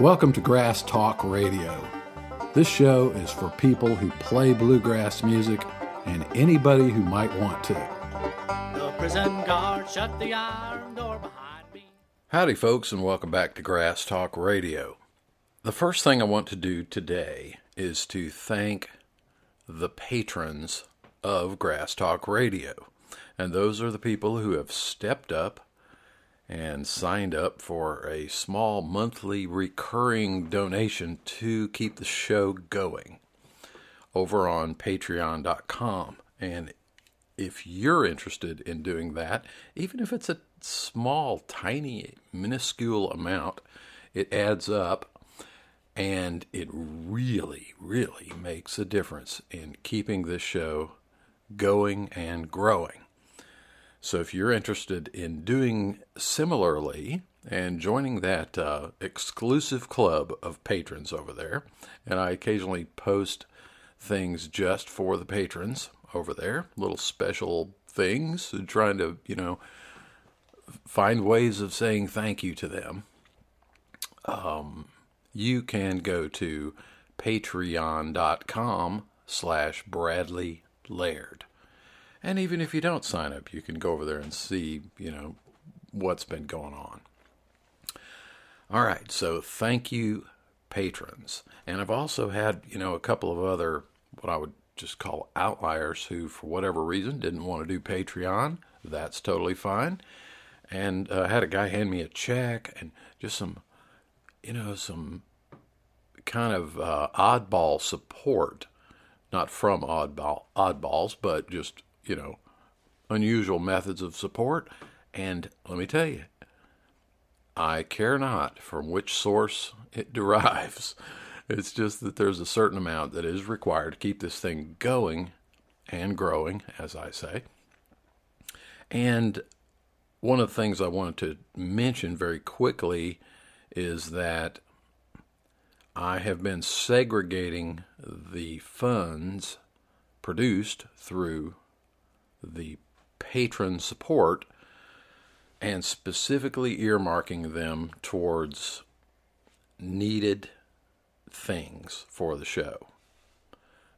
Welcome to Grass Talk Radio. This show is for people who play bluegrass music and anybody who might want to. The prison guard shut the iron door behind me. Howdy, folks, and welcome back to Grass Talk Radio. The first thing I want to do today is to thank the patrons of Grass Talk Radio. And those are the people who have stepped up and signed up for a small monthly recurring donation to keep the show going over on patreon.com. And if you're interested in doing that, even if it's a small, tiny, minuscule amount, it adds up and it really, really makes a difference in keeping this show going and growing. So if you're interested in doing similarly and joining that uh, exclusive club of patrons over there, and I occasionally post things just for the patrons over there, little special things, trying to, you know, find ways of saying thank you to them. Um, you can go to patreon.com slash Bradley Laird. And even if you don't sign up, you can go over there and see, you know, what's been going on. All right, so thank you, patrons. And I've also had, you know, a couple of other, what I would just call outliers who, for whatever reason, didn't want to do Patreon. That's totally fine. And uh, had a guy hand me a check and just some, you know, some kind of uh, oddball support. Not from oddball oddballs, but just you know, unusual methods of support. And let me tell you, I care not from which source it derives. It's just that there's a certain amount that is required to keep this thing going and growing, as I say. And one of the things I wanted to mention very quickly is that I have been segregating the funds produced through the patron support and specifically earmarking them towards needed things for the show,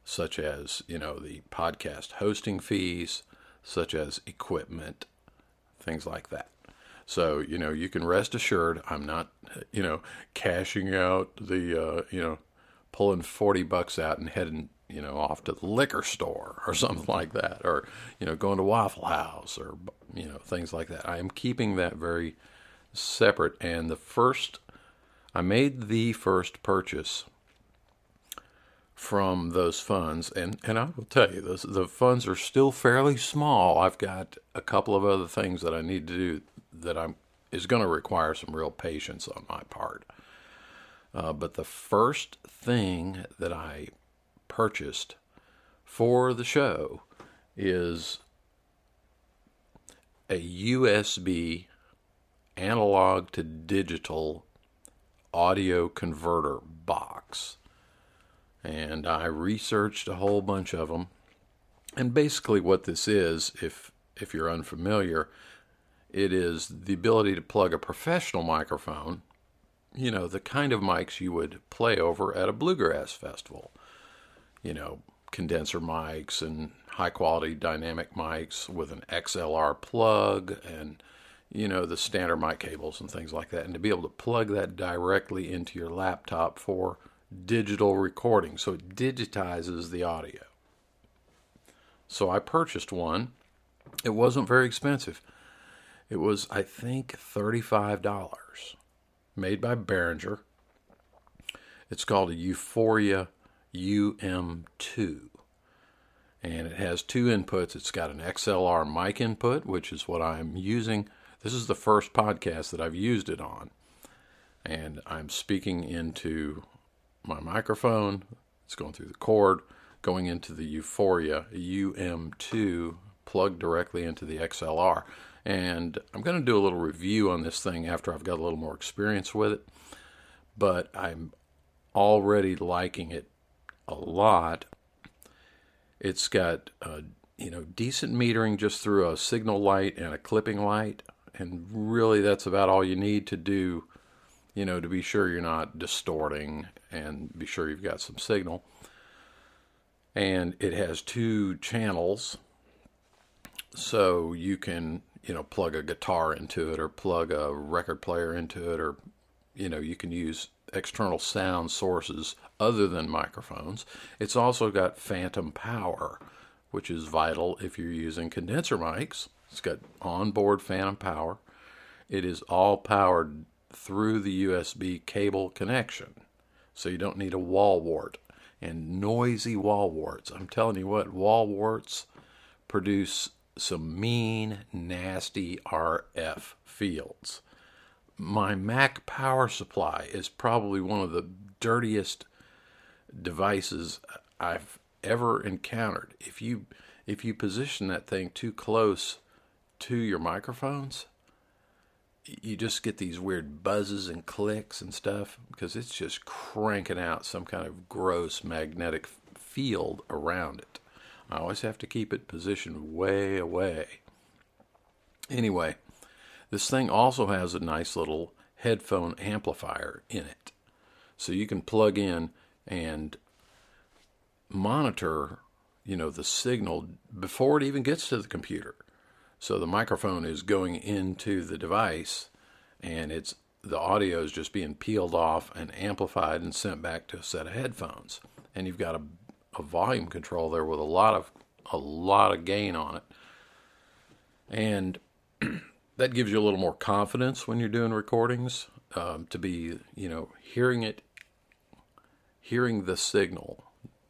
such as, you know, the podcast hosting fees, such as equipment, things like that. So, you know, you can rest assured I'm not, you know, cashing out the, uh, you know, pulling 40 bucks out and heading you know, off to the liquor store or something like that, or, you know, going to Waffle House or, you know, things like that. I am keeping that very separate. And the first, I made the first purchase from those funds. And, and I will tell you, the funds are still fairly small. I've got a couple of other things that I need to do that I'm, is going to require some real patience on my part. Uh, but the first thing that I purchased for the show is a USB analog to digital audio converter box. And I researched a whole bunch of them. And basically, what this is, if, if you're unfamiliar, it is the ability to plug a professional microphone, you know, the kind of mics you would play over at a bluegrass festival you know, condenser mics and high quality dynamic mics with an XLR plug and you know the standard mic cables and things like that. And to be able to plug that directly into your laptop for digital recording. So it digitizes the audio. So i purchased one. It wasn't very expensive. It was i think $35 made by behringer. It's called a U-Phoria UM2. And it has two inputs. It's got an XLR mic input, which is what I'm using. This is the first podcast that I've used it on. And I'm speaking into my microphone. It's going through the cord, going into the U-Phoria UM2, plugged directly into the XLR. And I'm going to do a little review on this thing after I've got a little more experience with it. But I'm already liking it a lot. It's got uh, you know decent metering just through a signal light and a clipping light, and really that's about all you need to do you know, to be sure you're not distorting and be sure you've got some signal. And it has two channels, so you can, you know, plug a guitar into it or plug a record player into it, or, you know, you can use external sound sources other than microphones. It's also got phantom power, which is vital if you're using condenser mics. It's got onboard phantom power. It is all powered through the USB cable connection. So you don't need a wall wart and noisy wall warts. I'm telling you what, wall warts produce some mean, nasty RF fields. My Mac power supply is probably one of the dirtiest devices I've ever encountered. If you if you position that thing too close to your microphones, you just get these weird buzzes and clicks and stuff because it's just cranking out some kind of gross magnetic field around it. I always have to keep it positioned way away. Anyway, this thing also has a nice little headphone amplifier in it. So you can plug in and monitor, you know, the signal before it even gets to the computer. So the microphone is going into the device and it's the audio is just being peeled off and amplified and sent back to a set of headphones. And you've got a, a volume control there with a lot of a lot of gain on it. And that gives you a little more confidence when you're doing recordings um, to be, you know, hearing it, hearing the signal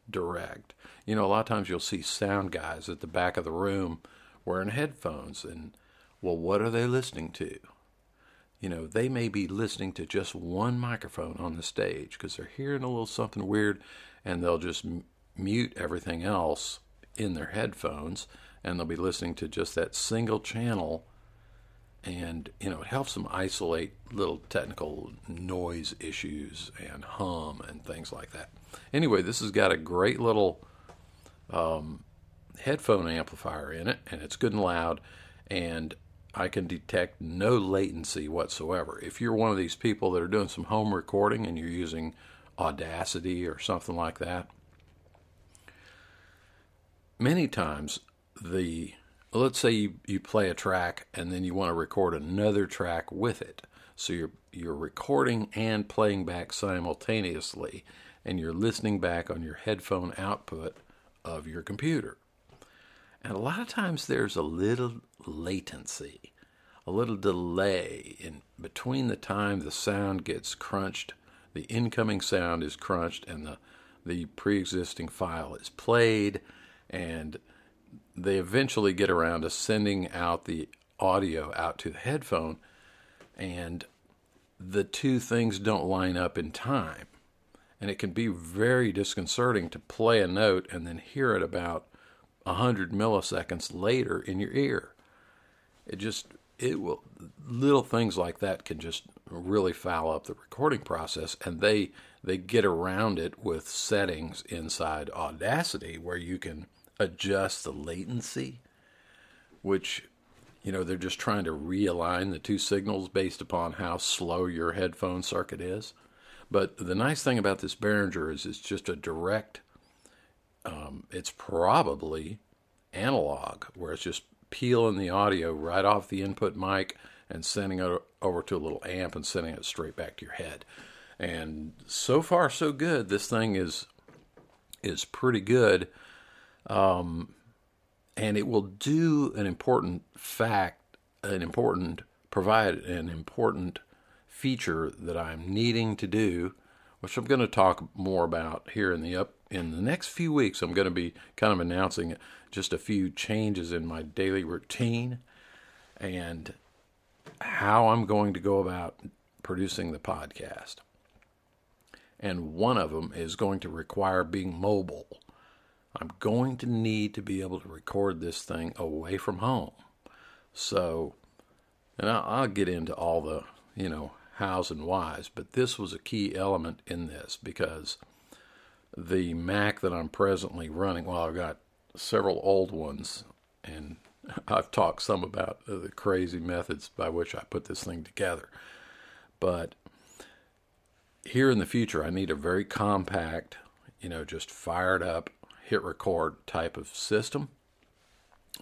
direct. You know, a lot of times you'll see sound guys at the back of the room wearing headphones, and well, what are they listening to? You know, they may be listening to just one microphone on the stage because they're hearing a little something weird, and they'll just m- mute everything else in their headphones, and they'll be listening to just that single channel. And you know, it helps them isolate little technical noise issues and hum and things like that. Anyway, this has got a great little um, headphone amplifier in it, and it's good and loud, and I can detect no latency whatsoever. If you're one of these people that are doing some home recording and you're using Audacity or something like that, many times the let's say you, you play a track and then you want to record another track with it. So you're you're recording and playing back simultaneously and you're listening back on your headphone output of your computer. And a lot of times there's a little latency, a little delay in between the time the sound gets crunched, the incoming sound is crunched, and the, the pre existing file is played, and they eventually get around to sending out the audio out to the headphone, and the two things don't line up in time. And it can be very disconcerting to play a note and then hear it about 100 milliseconds later in your ear. It just, it will, little things like that can just really foul up the recording process. And they, they get around it with settings inside Audacity where you can adjust the latency, which, you know, they're just trying to realign the two signals based upon how slow your headphone circuit is. But the nice thing about this Behringer is it's just a direct um, it's probably analog, where it's just peeling the audio right off the input mic and sending it over to a little amp and sending it straight back to your head. And so far, so good. This thing is is pretty good, um, and it will do an important fact, an important provide an important feature that I'm needing to do, which I'm going to talk more about here in the up in the next few weeks, I'm going to be kind of announcing just a few changes in my daily routine and how I'm going to go about producing the podcast. And one of them is going to require being mobile. I'm going to need to be able to record this thing away from home. So, and I'll, get into all the, you know, hows and whys, but this was a key element in this because the Mac that I'm presently running, well, I've got several old ones, and I've talked some about the crazy methods by which I put this thing together. But here in the future, I need a very compact, you know, just fired up, hit record type of system.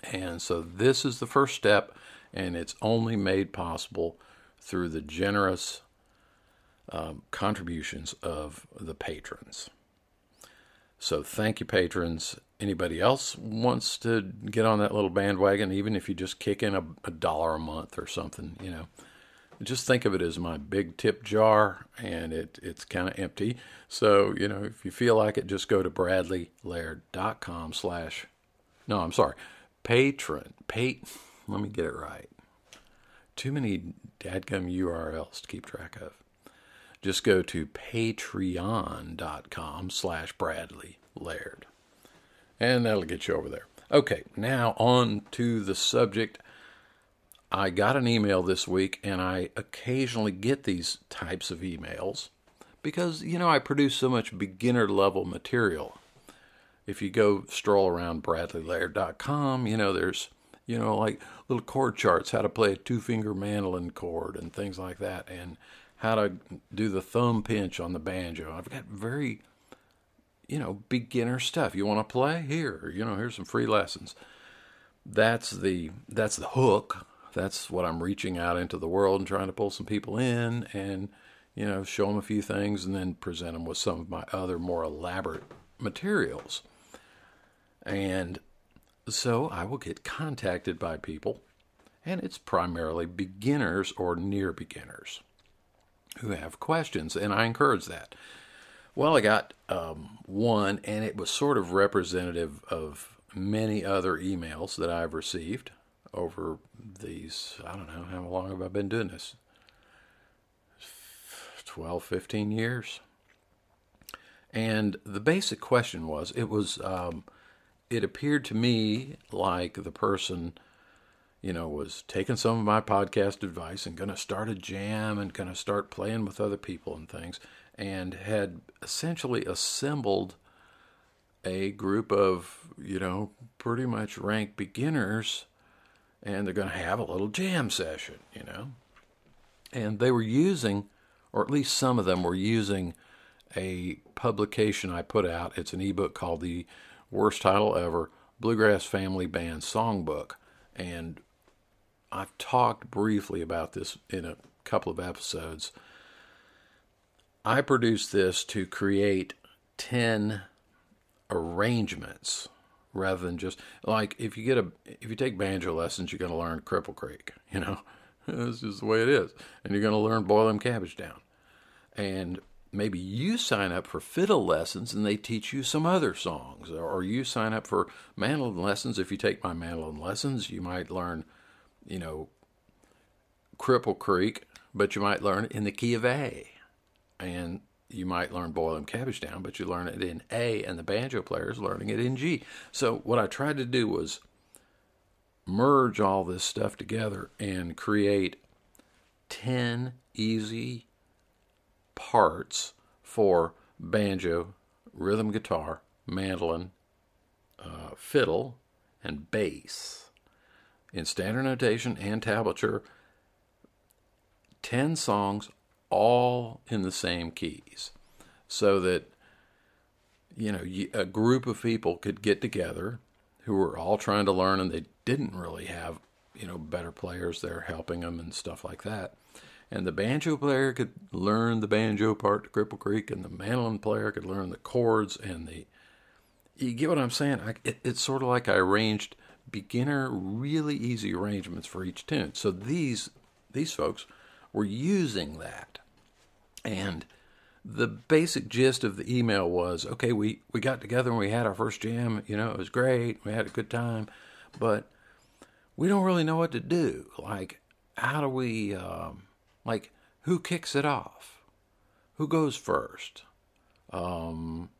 And so this is the first step, and it's only made possible through the generous um, contributions of the patrons. So thank you, patrons. Anybody else wants to get on that little bandwagon, even if you just kick in a, a dollar a month or something, you know, just think of it as my big tip jar, and it it's kind of empty. So you know, if you feel like it, just go to bradleylaird.com slash. No, I'm sorry, patron. Pate. Let me get it right. Too many dadgum URLs to keep track of just go to patreon.com slash Bradley Laird. And that'll get you over there. Okay, now on to the subject. I got an email this week, and I occasionally get these types of emails because, you know, I produce so much beginner level material. If you go stroll around bradleylaird.com, you know, there's, you know, like little chord charts, how to play a two finger mandolin chord and things like that. And how to do the thumb pinch on the banjo. I've got very, you know, beginner stuff. You want to play? Here, you know, here's some free lessons. That's the that's the hook. That's what I'm reaching out into the world and trying to pull some people in and you know show them a few things and then present them with some of my other more elaborate materials. And so I will get contacted by people, and it's primarily beginners or near beginners who have questions, and I encourage that. Well, I got um, one, and it was sort of representative of many other emails that I've received over these, I don't know, how long have I been doing this? 12, 15 years. And the basic question was it was, um, it appeared to me like the person you know, was taking some of my podcast advice and going to start a jam and going to start playing with other people and things, and had essentially assembled a group of, you know, pretty much rank beginners, and they're going to have a little jam session, you know. And they were using, or at least some of them were using, a publication I put out. It's an ebook called The Worst Title Ever Bluegrass Family Band Songbook. And I've talked briefly about this in a couple of episodes. I produced this to create 10 arrangements rather than just like if you get a if you take banjo lessons you're going to learn cripple creek you know? This is the way it is. And you're going to learn boil them cabbage down. And maybe you sign up for fiddle lessons and they teach you some other songs or you sign up for mandolin lessons. If you take my mandolin lessons you might learn you know, Cripple Creek, but you might learn it in the key of A. And you might learn Boil Them Cabbage Down, but you learn it in A, and the banjo player is learning it in G. So what I tried to do was merge all this stuff together and create 10 easy parts for banjo, rhythm guitar, mandolin, uh, fiddle, and bass in standard notation and tablature 10 songs all in the same keys so that you know a group of people could get together who were all trying to learn and they didn't really have you know better players there helping them and stuff like that and the banjo player could learn the banjo part to cripple creek and the mandolin player could learn the chords and the you get what i'm saying I, it, it's sort of like i arranged beginner, really easy arrangements for each tune. So these these folks were using that, and the basic gist of the email was, okay, we we got together and we had our first jam. You know, it was great. We had a good time, but we don't really know what to do. Like, how do we, um, like, who kicks it off? Who goes first? Um,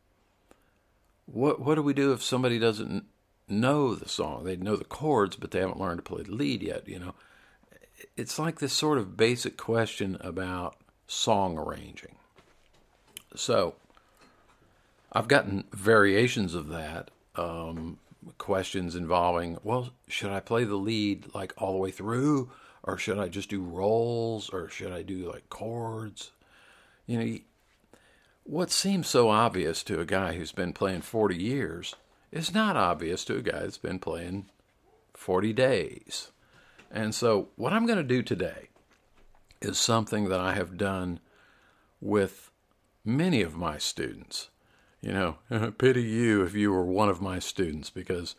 what what do we do if somebody doesn't know the song. They know the chords, but they haven't learned to play the lead yet, you know. It's like this sort of basic question about song arranging. So, I've gotten variations of that. Um, questions involving, well, should I play the lead like all the way through, or should I just do rolls, or should I do like chords? You know, what seems so obvious to a guy who's been playing 40 years is not obvious to a guy that's been playing 40 days. And so, what I'm going to do today is something that I have done with many of my students. You know, pity you if you were one of my students because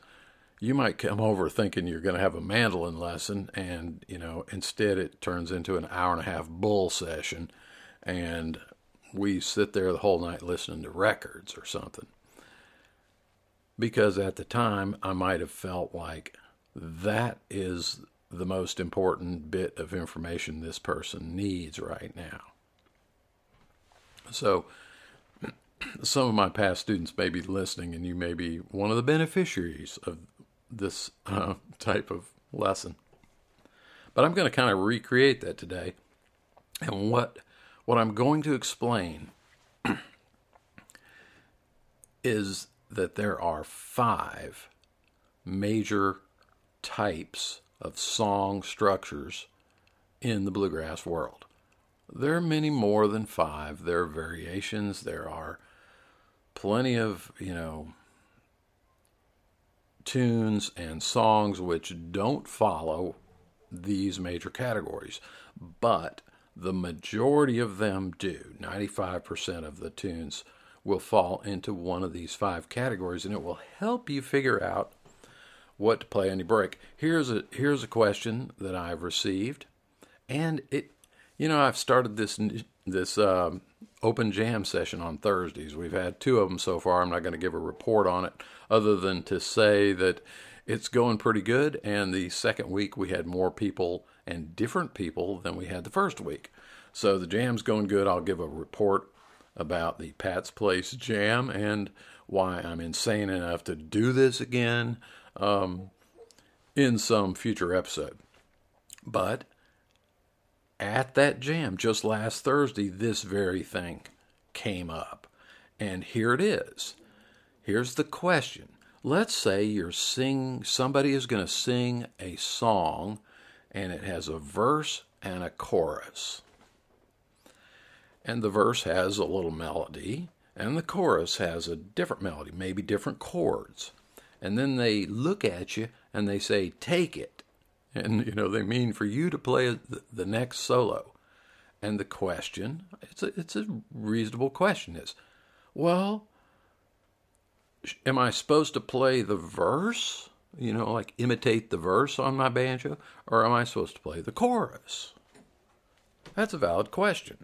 you might come over thinking you're going to have a mandolin lesson and, you know, instead it turns into an hour and a half bull session and we sit there the whole night listening to records or something. Because at the time I might have felt like that is the most important bit of information this person needs right now. So, some of my past students may be listening, and you may be one of the beneficiaries of this uh, type of lesson. But I'm going to kind of recreate that today. And what what I'm going to explain is that there are five major types of song structures in the bluegrass world. There are many more than five. There are variations. There are plenty of, you know, tunes and songs which don't follow these major categories, but the majority of them do. 95% of the tunes will fall into one of these five categories, and it will help you figure out what to play on your break. Here's a here's a question that I've received, and it, you know, I've started this this um, open jam session on Thursdays. We've had two of them so far. I'm not going to give a report on it, other than to say that it's going pretty good. And the second week we had more people and different people than we had the first week. So the jam's going good. I'll give a report about the Pat's Place jam and why I'm insane enough to do this again um, in some future episode. But at that jam just last Thursday, this very thing came up. And here it is. Here's the question. Let's say you're sing somebody is going to sing a song and it has a verse and a chorus. And the verse has a little melody and the chorus has a different melody, maybe different chords. And then they look at you and they say, "Take it." and you know they mean for you to play the next solo. And the question it's a, it's a reasonable question is well am i supposed to play the verse? You know like imitate the verse on my banjo? Or am i supposed to play the chorus? That's a valid question.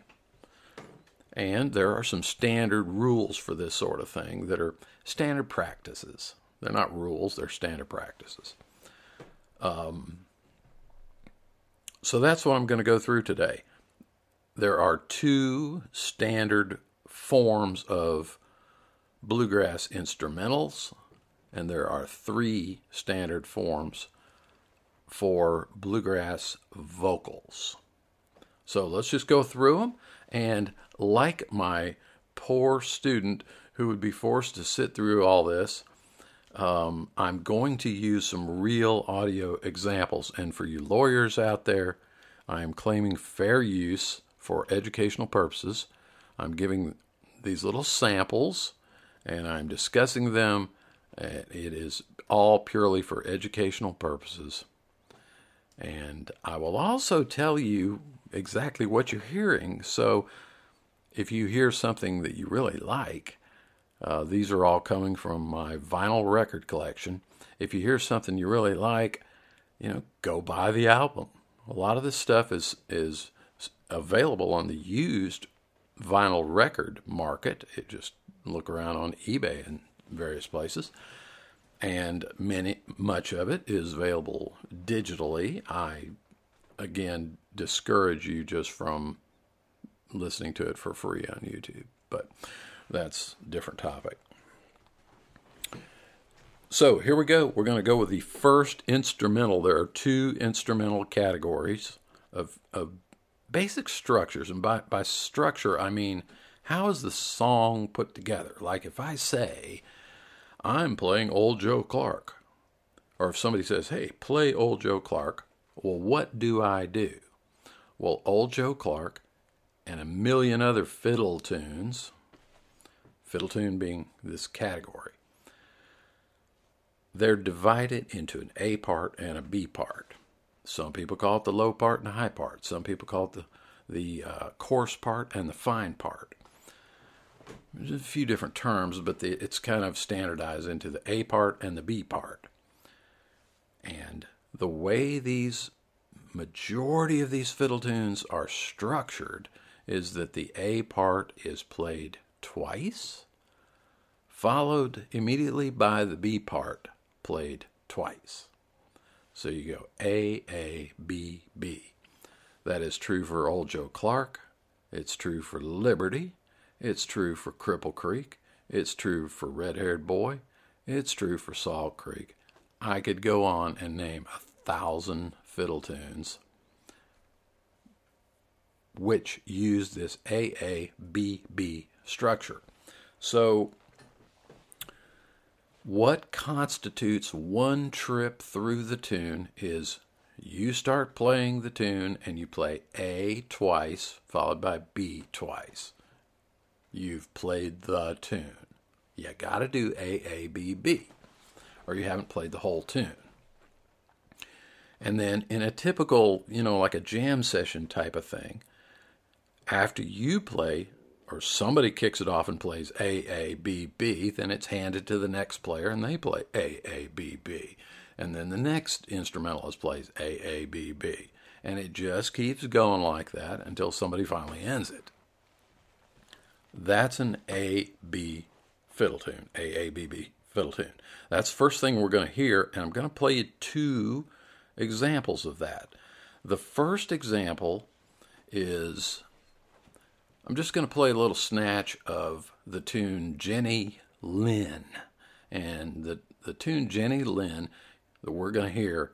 And there are some standard rules for this sort of thing that are standard practices they're not rules they're standard practices um, so that's what I'm going to go through today. There are two standard forms of bluegrass instrumentals, and there are three standard forms for bluegrass vocals. So let's just go through them. And like my poor student who would be forced to sit through all this, um, I'm going to use some real audio examples. And for you lawyers out there, I am claiming fair use for educational purposes. I'm giving these little samples and I'm discussing them. It is all purely for educational purposes. And I will also tell you exactly what you're hearing. So if you hear something that you really like, uh, these are all coming from my vinyl record collection. If you hear something you really like, you know, go buy the album. A lot of this stuff is is available on the used vinyl record market. It just look around on eBay and various places, and many much of it is available digitally. I again discourage you just from listening to it for free on YouTube, but that's a different topic. So here we go. We're going to go with the first instrumental. There are two instrumental categories of, of basic structures. And by, by structure, I mean how is the song put together? Like if I say, I'm playing Old Joe Clark, or if somebody says, hey, play Old Joe Clark, well, what do I do? Well, Old Joe Clark and a million other fiddle tunes fiddle tune being this category. They're divided into an A part and a B part. Some people call it the low part and the high part. Some people call it the, the uh, coarse part and the fine part. There's a few different terms, but the, it's kind of standardized into the A part and the B part. And the way these majority of these fiddle tunes are structured is that the A part is played twice, followed immediately by the B part played twice. So you go A, A, B, B. That is true for Old Joe Clark. It's true for Liberty. It's true for Cripple Creek. It's true for Red Haired Boy. It's true for Salt Creek. I could go on and name a thousand fiddle tunes which use this AABB structure. So, what constitutes one trip through the tune is you start playing the tune and you play A twice, followed by B twice. You've played the tune. You got to do A, A, B, B, or you haven't played the whole tune. And then in a typical, you know, like a jam session type of thing, after you play or somebody kicks it off and plays A A B B, then it's handed to the next player and they play A A B B. And then the next instrumentalist plays A A B B. And it just keeps going like that until somebody finally ends it. That's an A B fiddle tune. A A B B fiddle tune. That's the first thing we're going to hear, and I'm going to play you two examples of that. The first example is I'm just going to play a little snatch of the tune Jenny Lynn. And the, the tune Jenny Lynn that we're going to hear,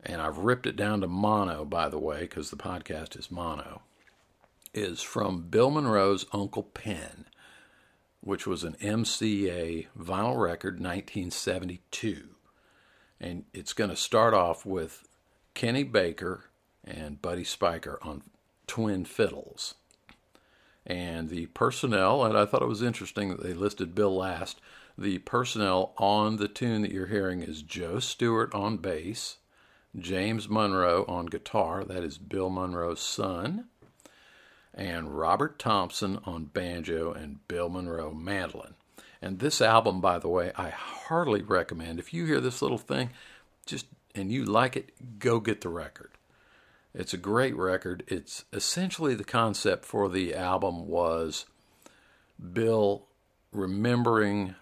and I've ripped it down to mono, by the way, because the podcast is mono, is from Bill Monroe's Uncle Pen, which was an MCA vinyl record, 1972. And it's going to start off with Kenny Baker and Buddy Spicher on twin fiddles and the personnel, and I thought it was interesting that they listed Bill last. The personnel on the tune that you're hearing is Joe Stewart on bass, James Monroe on guitar, that is Bill Monroe's son, and Robert Thompson on banjo and Bill Monroe mandolin. And this album, by the way, I heartily recommend. If you hear this little thing, just and you like it, go get the record. It's a great record. It's essentially the concept for the album was Bill remembering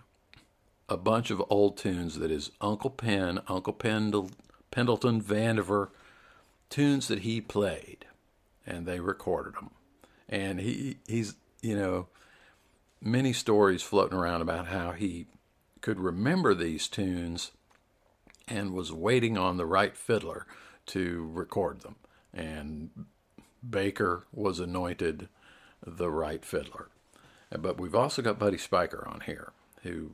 a bunch of old tunes that his Uncle Pen, Uncle Pendle, Pendleton Vandiver, tunes that he played, and they recorded them. And he he's you know many stories floating around about how he could remember these tunes and was waiting on the right fiddler to record them and Baker was anointed the right fiddler. But we've also got Buddy Spicher on here, who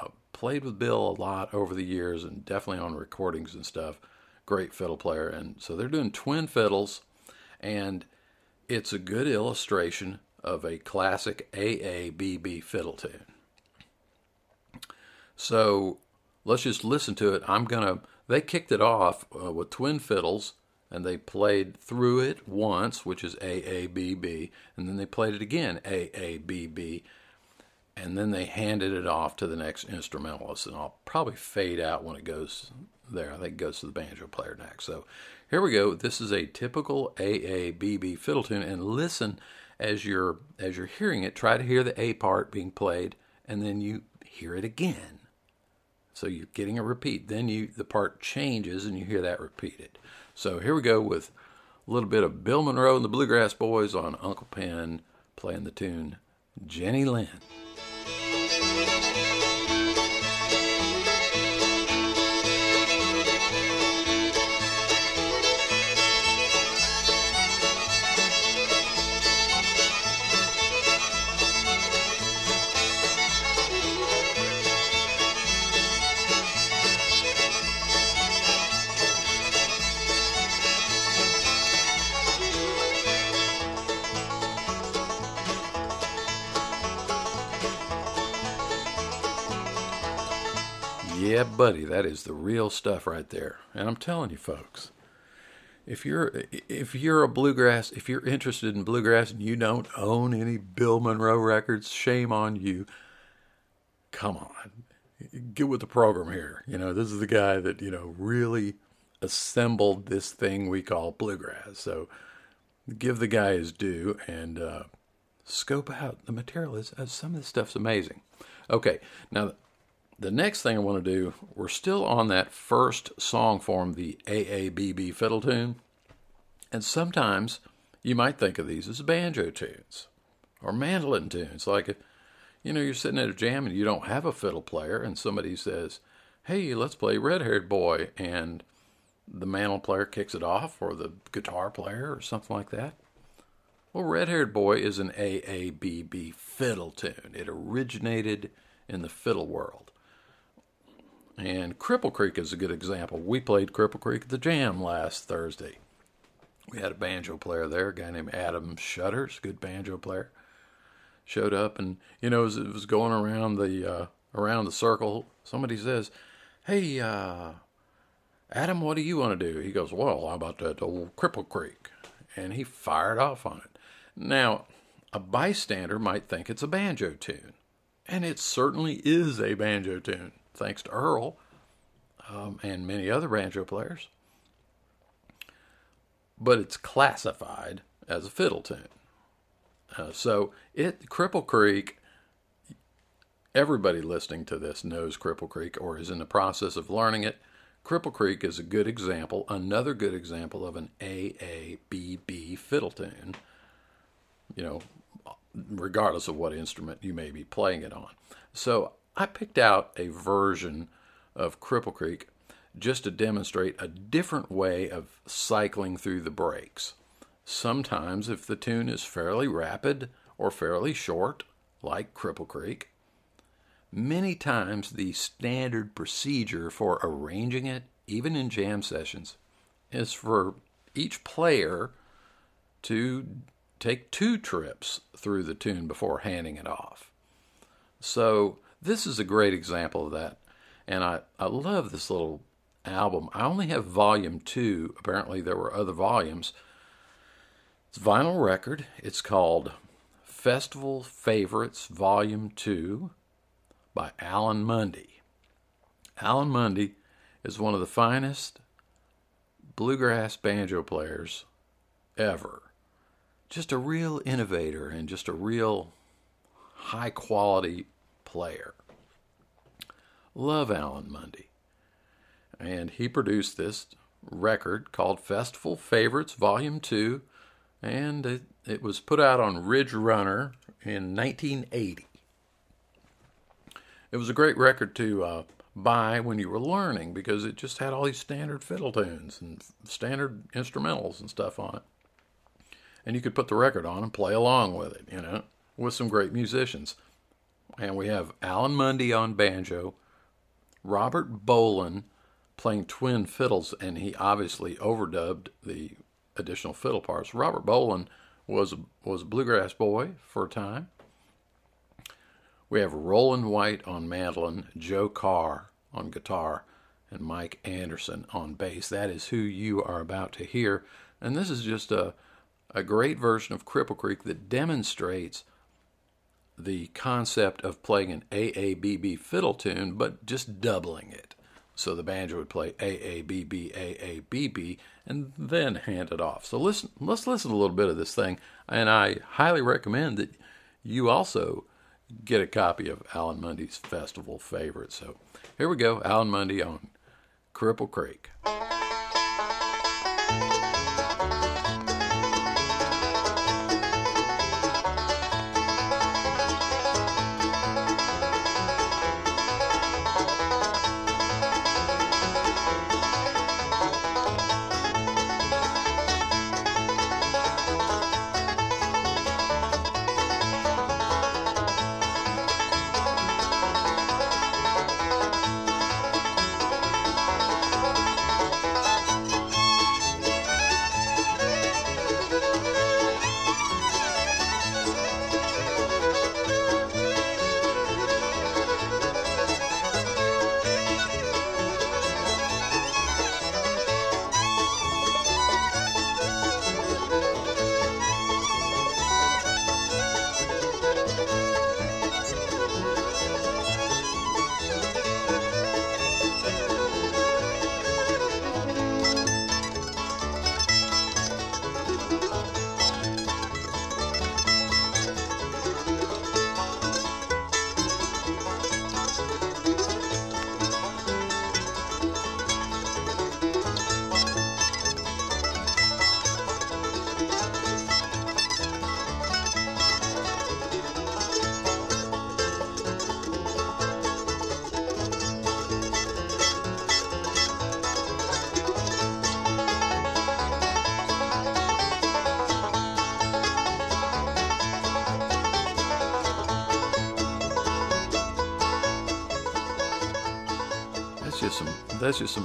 uh, played with Bill a lot over the years and definitely on recordings and stuff. Great fiddle player. And so they're doing twin fiddles, and it's a good illustration of a classic AABB fiddle tune. So let's just listen to it. I'm going to, they kicked it off uh, with twin fiddles and they played through it once, which is A A B B, and then they played it again A A B B, and then they handed it off to the next instrumentalist, and I'll probably fade out when it goes there. I think it goes to the banjo player next. So here we go. This is a typical A A B B fiddle tune, and listen as you're as you're hearing it. Try to hear the A part being played, and then you hear it again. So you're getting a repeat. Then you the part changes, and you hear that repeated. So here we go with a little bit of Bill Monroe and the Bluegrass Boys on Uncle Pen playing the tune Jenny Lynn. Buddy, that is the real stuff right there. And I'm telling you, folks, if you're if you're a bluegrass, if you're interested in bluegrass and you don't own any Bill Monroe records, shame on you. Come on, get with the program here. You know, this is the guy that you know really assembled this thing we call bluegrass. So give the guy his due and uh, scope out the material. Is uh, some of this stuff's amazing. Okay, now the next thing I want to do, we're still on that first song form, the AABB fiddle tune. And sometimes you might think of these as banjo tunes or mandolin tunes. Like, you know, you're sitting at a jam and you don't have a fiddle player, and somebody says, Hey, let's play Red Haired Boy. And the mandolin player kicks it off, or the guitar player, or something like that. Well, Red Haired Boy is an AABB fiddle tune. It originated in the fiddle world. And Cripple Creek is a good example. We played Cripple Creek at the Jam last Thursday. We had a banjo player there, a guy named Adam Shutters, good banjo player. Showed up, and you know, as it was going around the uh, around the circle, somebody says, "Hey, uh, Adam, what do you want to do?" He goes, "Well, how about that old Cripple Creek?" And he fired off on it. Now, a bystander might think it's a banjo tune, and it certainly is a banjo tune thanks to Earl um, and many other banjo players. But it's classified as a fiddle tune. Uh, so it Cripple Creek. Everybody listening to this knows Cripple Creek or is in the process of learning it. Cripple Creek is a good example, another good example of an AABB fiddle tune. You know, regardless of what instrument you may be playing it on. So I picked out a version of Cripple Creek just to demonstrate a different way of cycling through the breaks. Sometimes, if the tune is fairly rapid or fairly short, like Cripple Creek, many times the standard procedure for arranging it, even in jam sessions, is for each player to take two trips through the tune before handing it off. So this is a great example of that. And I, I love this little album. I only have volume two. Apparently, there were other volumes. It's vinyl record. It's called Festival Favorites Volume 2 by Alan Munde. Alan Munde is one of the finest bluegrass banjo players ever. Just a real innovator and just a real high quality player. Love Alan Munde. And he produced this record called Festival Favorites Volume 2, and it, it was put out on Ridge Runner in 1980. It was a great record to uh, buy when you were learning because it just had all these standard fiddle tunes and standard instrumentals and stuff on it. And you could put the record on and play along with it, you know, with some great musicians and we have Alan Munde on banjo, Robert Bowlin playing twin fiddles, and he obviously overdubbed the additional fiddle parts. Robert Bowlin was was a bluegrass boy for a time. We have Roland White on mandolin, Joe Carr on guitar, and Mike Anderson on bass. That is who you are about to hear, and this is just a a great version of Cripple Creek that demonstrates the concept of playing an AABB fiddle tune, but just doubling it. So the banjo would play AABB, AABB, and then hand it off. So listen, let's listen a little bit of this thing, and I highly recommend that you also get a copy of Alan Munde's festival favorite. So here we go, Alan Munde on Cripple Creek.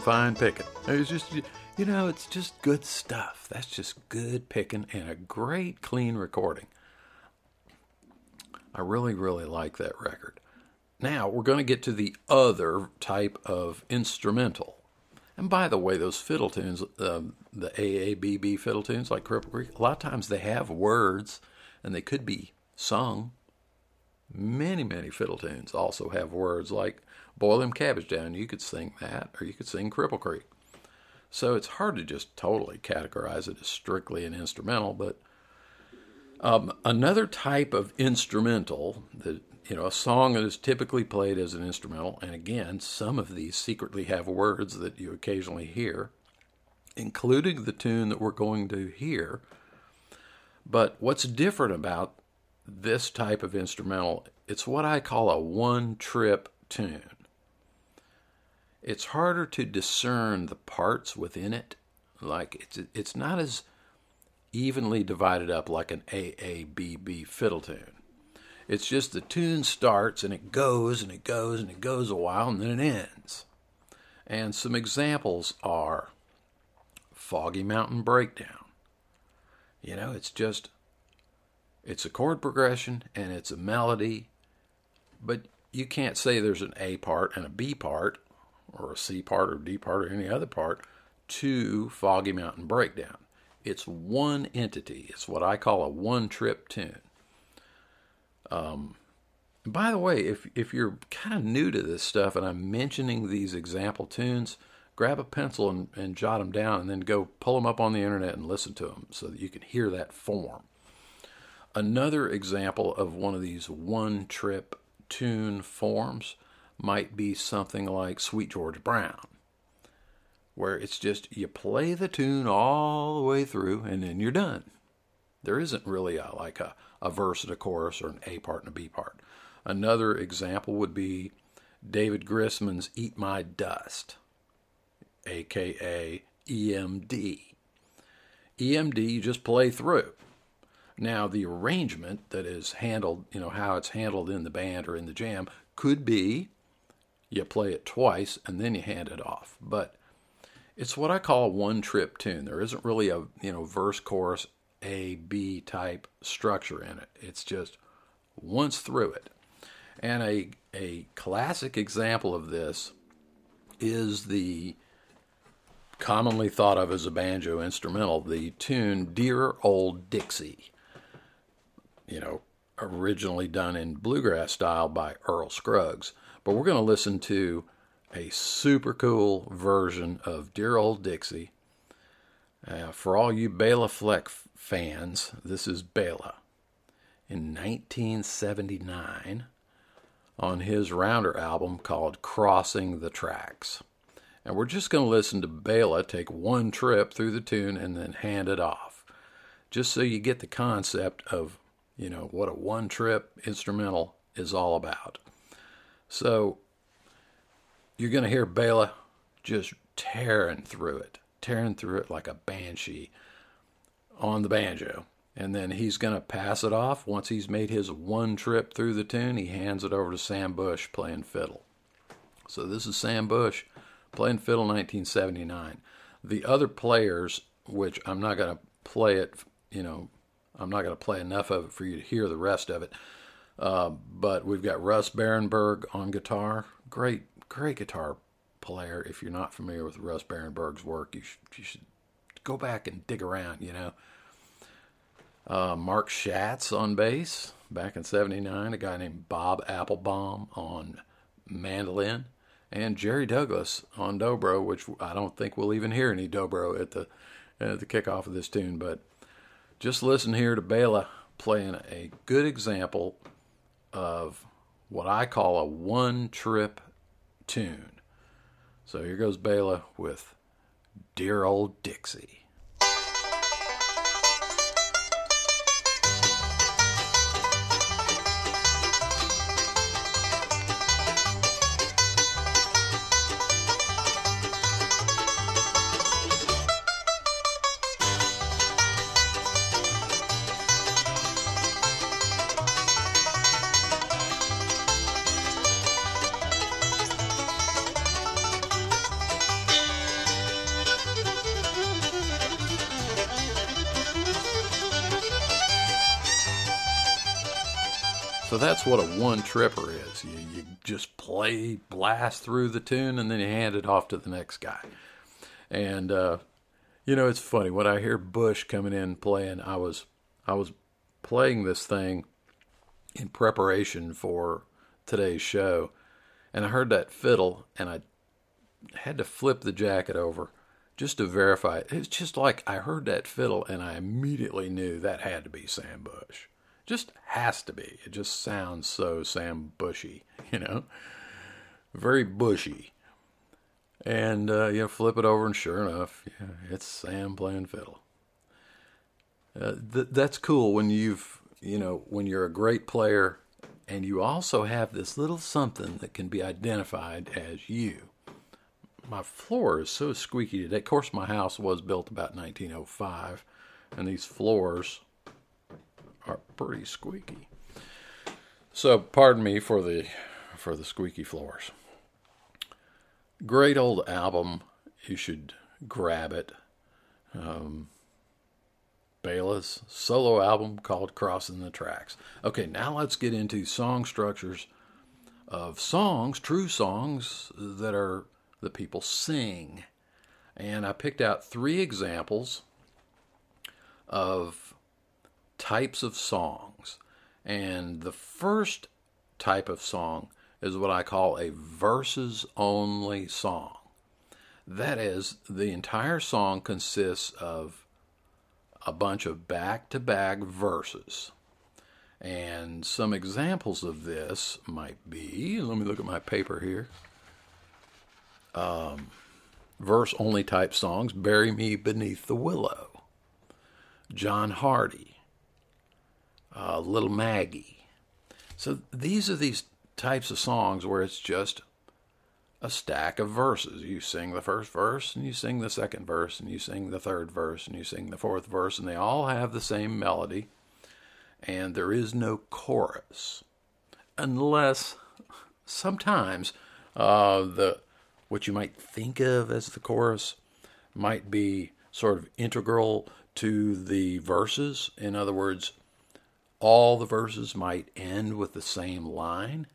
Fine picking. It's just you know, it's just good stuff. That's just good picking and a great clean recording. I really really like that record. Now we're going to get to the other type of instrumental. And by the way, those fiddle tunes, um, the AABB fiddle tunes like Cripple Creek, a lot of times they have words and they could be sung. Many, many fiddle tunes also have words like Boil Them Cabbage Down. You could sing that, or you could sing Cripple Creek. So it's hard to just totally categorize it as strictly an instrumental, but um, another type of instrumental that you know a song that is typically played as an instrumental, and again, some of these secretly have words that you occasionally hear, including the tune that we're going to hear. But what's different about this type of instrumental? It's what I call a one-trip tune it's harder to discern the parts within it. Like it's it's not as evenly divided up like an AABB fiddle tune. It's just the tune starts and it goes and it goes and it goes a while and then it ends. And some examples are Foggy Mountain Breakdown. You know, it's just it's a chord progression and it's a melody, but you can't say there's an A part and a B part or a C part or D part or any other part to Foggy Mountain Breakdown. It's one entity. It's what I call a one trip tune. Um, by the way, if if you're kind of new to this stuff and I'm mentioning these example tunes, grab a pencil and, and jot them down and then go pull them up on the internet and listen to them so that you can hear that form. Another example of one of these one trip tune forms might be something like Sweet Georgia Brown, where it's just you play the tune all the way through and then you're done. There isn't really a, like a, a verse and a chorus or an A part and a B part. Another example would be David Grisman's Eat My Dust, aka EMD. EMD you just play through. Now, the arrangement that is handled, you know, how it's handled in the band or in the jam could be you play it twice and then you hand it off. But it's what I call a one trip tune. There isn't really a you know verse chorus A B type structure in it. It's just once through it. And a a classic example of this is the commonly thought of as a banjo instrumental, the tune Dear Old Dixie. You know, originally done in bluegrass style by Earl Scruggs. But we're going to listen to a super cool version of Dear Old Dixie. Uh, for all you Bela Fleck fans, this is Bela. In 1979, on his Rounder album called Crossing the Tracks. And we're just going to listen to Bela take one trip through the tune and then hand it off. Just so you get the concept of, you know, what a one trip instrumental is all about. So you're going to hear Bela just tearing through it, tearing through it like a banshee on the banjo. And then he's going to pass it off. Once he's made his one trip through the tune, he hands it over to Sam Bush playing fiddle. So this is Sam Bush playing fiddle 1979. The other players, which I'm not going to play it, you know, I'm not going to play enough of it for you to hear the rest of it. Uh, but we've got Russ Barenberg on guitar. Great, great guitar player. If you're not familiar with Russ Barenberg's work, you should, you should go back and dig around, you know. Uh, Mark Schatz on bass back in 79. A guy named Bob Applebaum on mandolin. And Jerry Douglas on dobro, which I don't think we'll even hear any dobro at the at the kickoff of this tune. But just listen here to Bela playing a good example of what I call a one trip tune. So here goes Bela with Dear Old Dixie. That's what a one tripper is. You, you just play, blast through the tune, and then you hand it off to the next guy. And uh, you know, it's funny when I hear Bush coming in playing. I was I was playing this thing in preparation for today's show, and I heard that fiddle, and I had to flip the jacket over just to verify it. It's just like I heard that fiddle, and I immediately knew that had to be Sam Bush. Just has to be. It just sounds so Sam Bushy, you know, very bushy. And uh, you know, flip it over, and sure enough, yeah, it's Sam playing fiddle. Uh, th- that's cool when you've you know when you're a great player and you also have this little something that can be identified as you. My floor is so squeaky today. Of course, my house was built about 1905, and these floors are pretty squeaky. So, pardon me for the for the squeaky floors. Great old album. You should grab it. Um, Bela's solo album called Crossing the Tracks. Okay, now let's get into song structures of songs, true songs that are that people sing. And I picked out three examples of types of songs. And the first type of song is what I call a verses only song. That is, the entire song consists of a bunch of back to back verses. And some examples of this might be let me look at my paper here. Um, verse only type songs Bury Me Beneath the Willow, John Hardy, uh, Little Maggie. So these are these types of songs where it's just a stack of verses. You sing the first verse, and you sing the second verse, and you sing the third verse, and you sing the fourth verse, and they all have the same melody, and there is no chorus, unless sometimes uh, the what you might think of as the chorus might be sort of integral to the verses. In other words, all the verses might end with the same line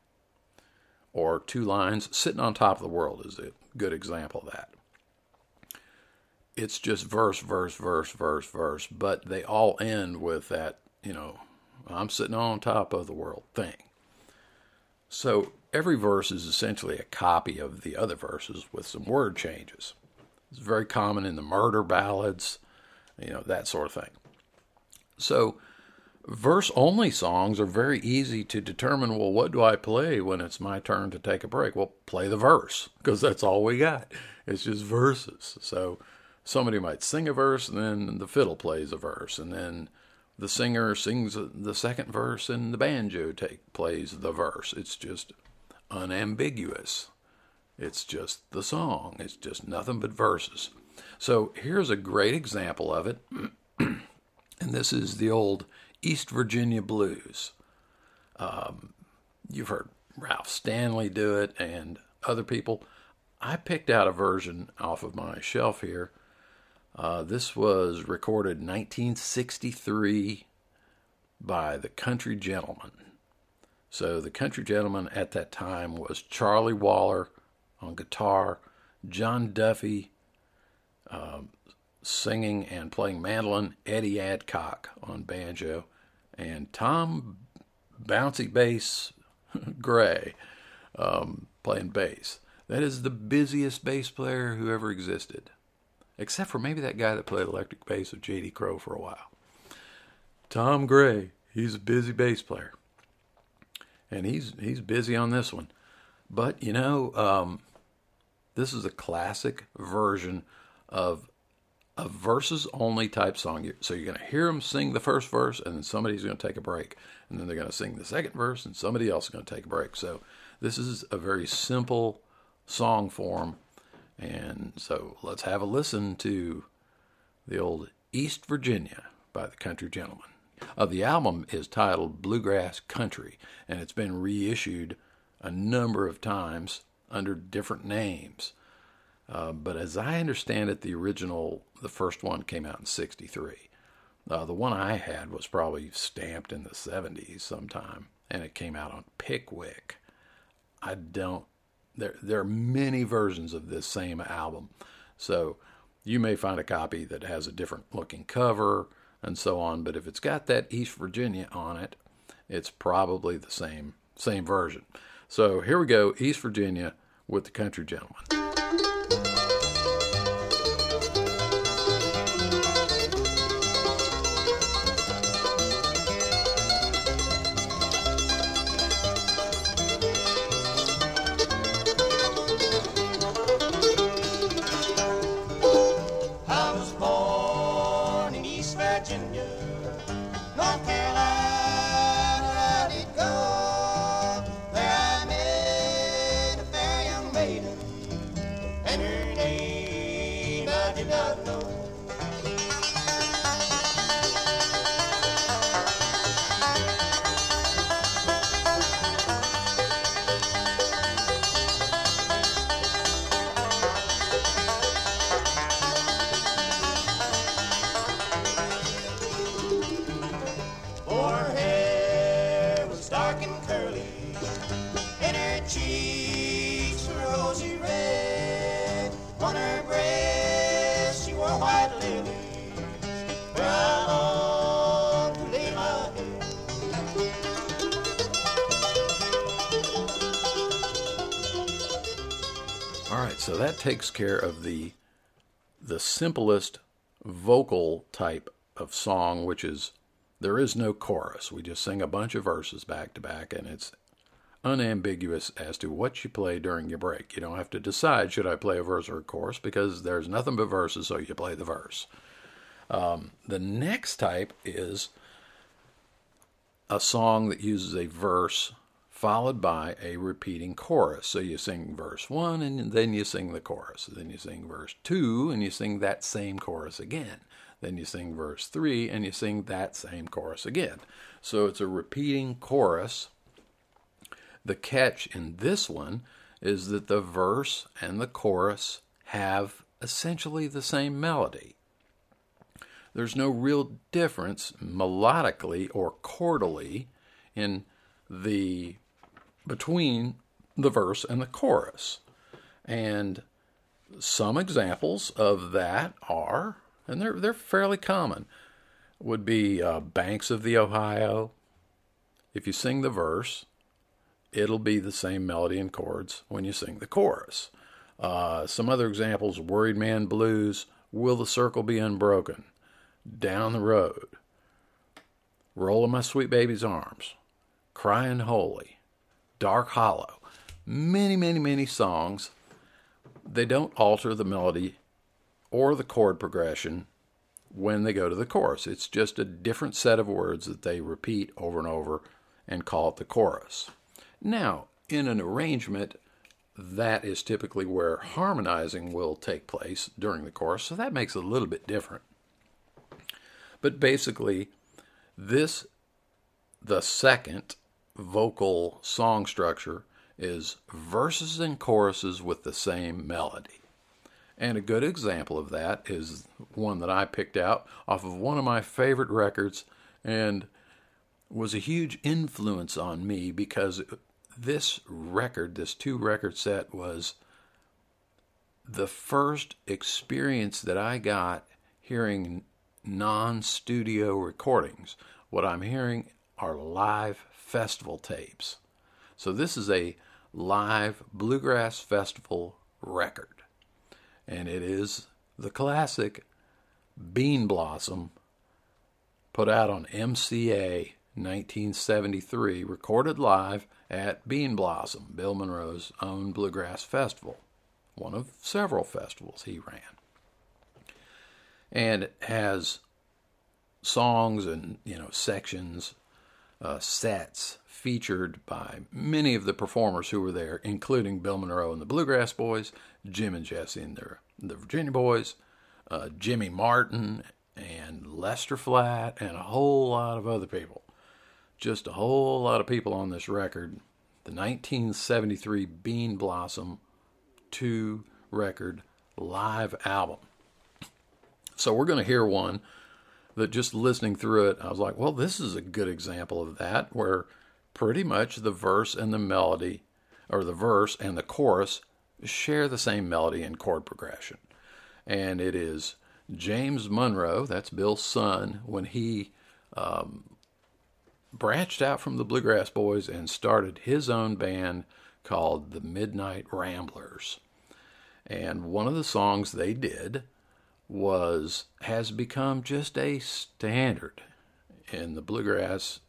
or two lines. Sitting on top of the world is a good example of that. It's just verse, verse, verse, verse, verse, but they all end with that, you know, I'm sitting on top of the world thing. So every verse is essentially a copy of the other verses with some word changes. It's very common in the murder ballads, you know, that sort of thing. So verse only songs are very easy to determine well what do i play when it's my turn to take a break? Well play the verse because that's all we got. It's just verses. So somebody might sing a verse and then the fiddle plays a verse and then the singer sings the second verse and the banjo take plays the verse. It's just unambiguous. It's just the song. It's just nothing but verses. So here's a great example of it. And this is the old East Virginia blues. Um, you've heard Ralph Stanley do it and other people. I picked out a version off of my shelf here. Uh, this was recorded 1963 by the Country Gentlemen. So the Country Gentlemen at that time was Charlie Waller on guitar, John Duffy um, singing and playing mandolin, Eddie Adcock on banjo, and Tom Bouncy Bass Gray um, playing bass. That is the busiest bass player who ever existed, except for maybe that guy that played electric bass with J.D. Crowe for a while. Tom Gray, he's a busy bass player, and he's he's busy on this one. But you know, um, this is a classic version of a verses only type song. So you're going to hear them sing the first verse, and then somebody's going to take a break, and then they're going to sing the second verse, and somebody else is going to take a break. So this is a very simple song form, and so let's have a listen to the old East Virginia by the Country Gentlemen. Uh, the album is titled Bluegrass Country, and it's been reissued a number of times under different names. Uh, but as I understand it, the original, the first one came out in 63. Uh, the one I had was probably stamped in the 70s sometime. and it came out on Pickwick. I don't. There there are many versions of this same album, so you may find a copy that has a different looking cover and so on. But if it's got that East Virginia on it, it's probably the same same version. So here we go, East Virginia with the Country Gentleman. Cheeks were rosy red. On her breast she wore white lilies, where I longed to lay my head. All right, so that takes care of the the simplest vocal type of song, which is there is no chorus. We just sing a bunch of verses back to back, and it's unambiguous as to what you play during your break. You don't have to decide should I play a verse or a chorus because there's nothing but verses, so you play the verse. Um, the next type is a song that uses a verse followed by a repeating chorus. So you sing verse one and then you sing the chorus. Then you sing verse two and you sing that same chorus again. Then you sing verse three and you sing that same chorus again. So it's a repeating chorus. The catch in this one is that the verse and the chorus have essentially the same melody. There's no real difference melodically or chordally in the between the verse and the chorus. And some examples of that are, and they're they're fairly common, would be uh, Banks of the Ohio. If you sing the verse, it'll be the same melody and chords when you sing the chorus. Uh, some other examples: Worried Man Blues, Will the Circle Be Unbroken, Down the Road, Roll in My Sweet Baby's Arms, Crying Holy, Dark Hollow. Many, many, many songs. They don't alter the melody or the chord progression when they go to the chorus. It's just a different set of words that they repeat over and over and call it the chorus. Now, in an arrangement, that is typically where harmonizing will take place during the chorus, so that makes it a little bit different. But basically, this, the second vocal song structure, is verses and choruses with the same melody. And a good example of that is one that I picked out off of one of my favorite records and was a huge influence on me because this record, this two record set, was the first experience that I got hearing non studio recordings. What I'm hearing are live festival tapes. So this is a live bluegrass festival record. And it is the classic Bean Blossom put out on MCA 1973, recorded live at Bean Blossom, Bill Monroe's own bluegrass festival, one of several festivals he ran. And it has songs and you know sections, uh, sets featured by many of the performers who were there, including Bill Monroe and the Bluegrass Boys, Jim and Jesse and the, the Virginia Boys, uh, Jimmy Martin and Lester Flatt, and a whole lot of other people. Just a whole lot of people on this record. The 1973 Bean Blossom 2 record live album. So we're going to hear one that just listening through it, I was like, well, this is a good example of that, where pretty much the verse and the melody, or the verse and the chorus, share the same melody and chord progression. And it is James Monroe, that's Bill's son, when he um, branched out from the Bluegrass Boys and started his own band called the Midnight Ramblers. And one of the songs they did was has become just a standard in the bluegrass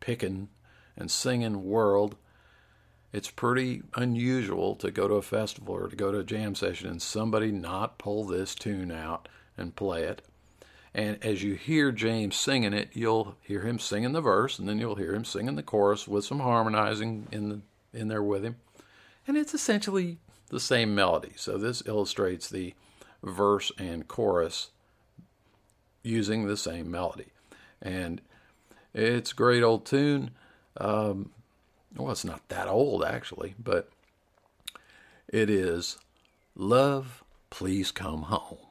picking and singing world. It's pretty unusual to go to a festival or to go to a jam session and somebody not pull this tune out and play it. And as you hear James singing it, you'll hear him singing the verse, and then you'll hear him singing the chorus with some harmonizing in the, in there with him. And it's essentially the same melody. So this illustrates the verse and chorus using the same melody. And it's a great old tune. Um, well, it's not that old actually, but it is Love, Please Come Home.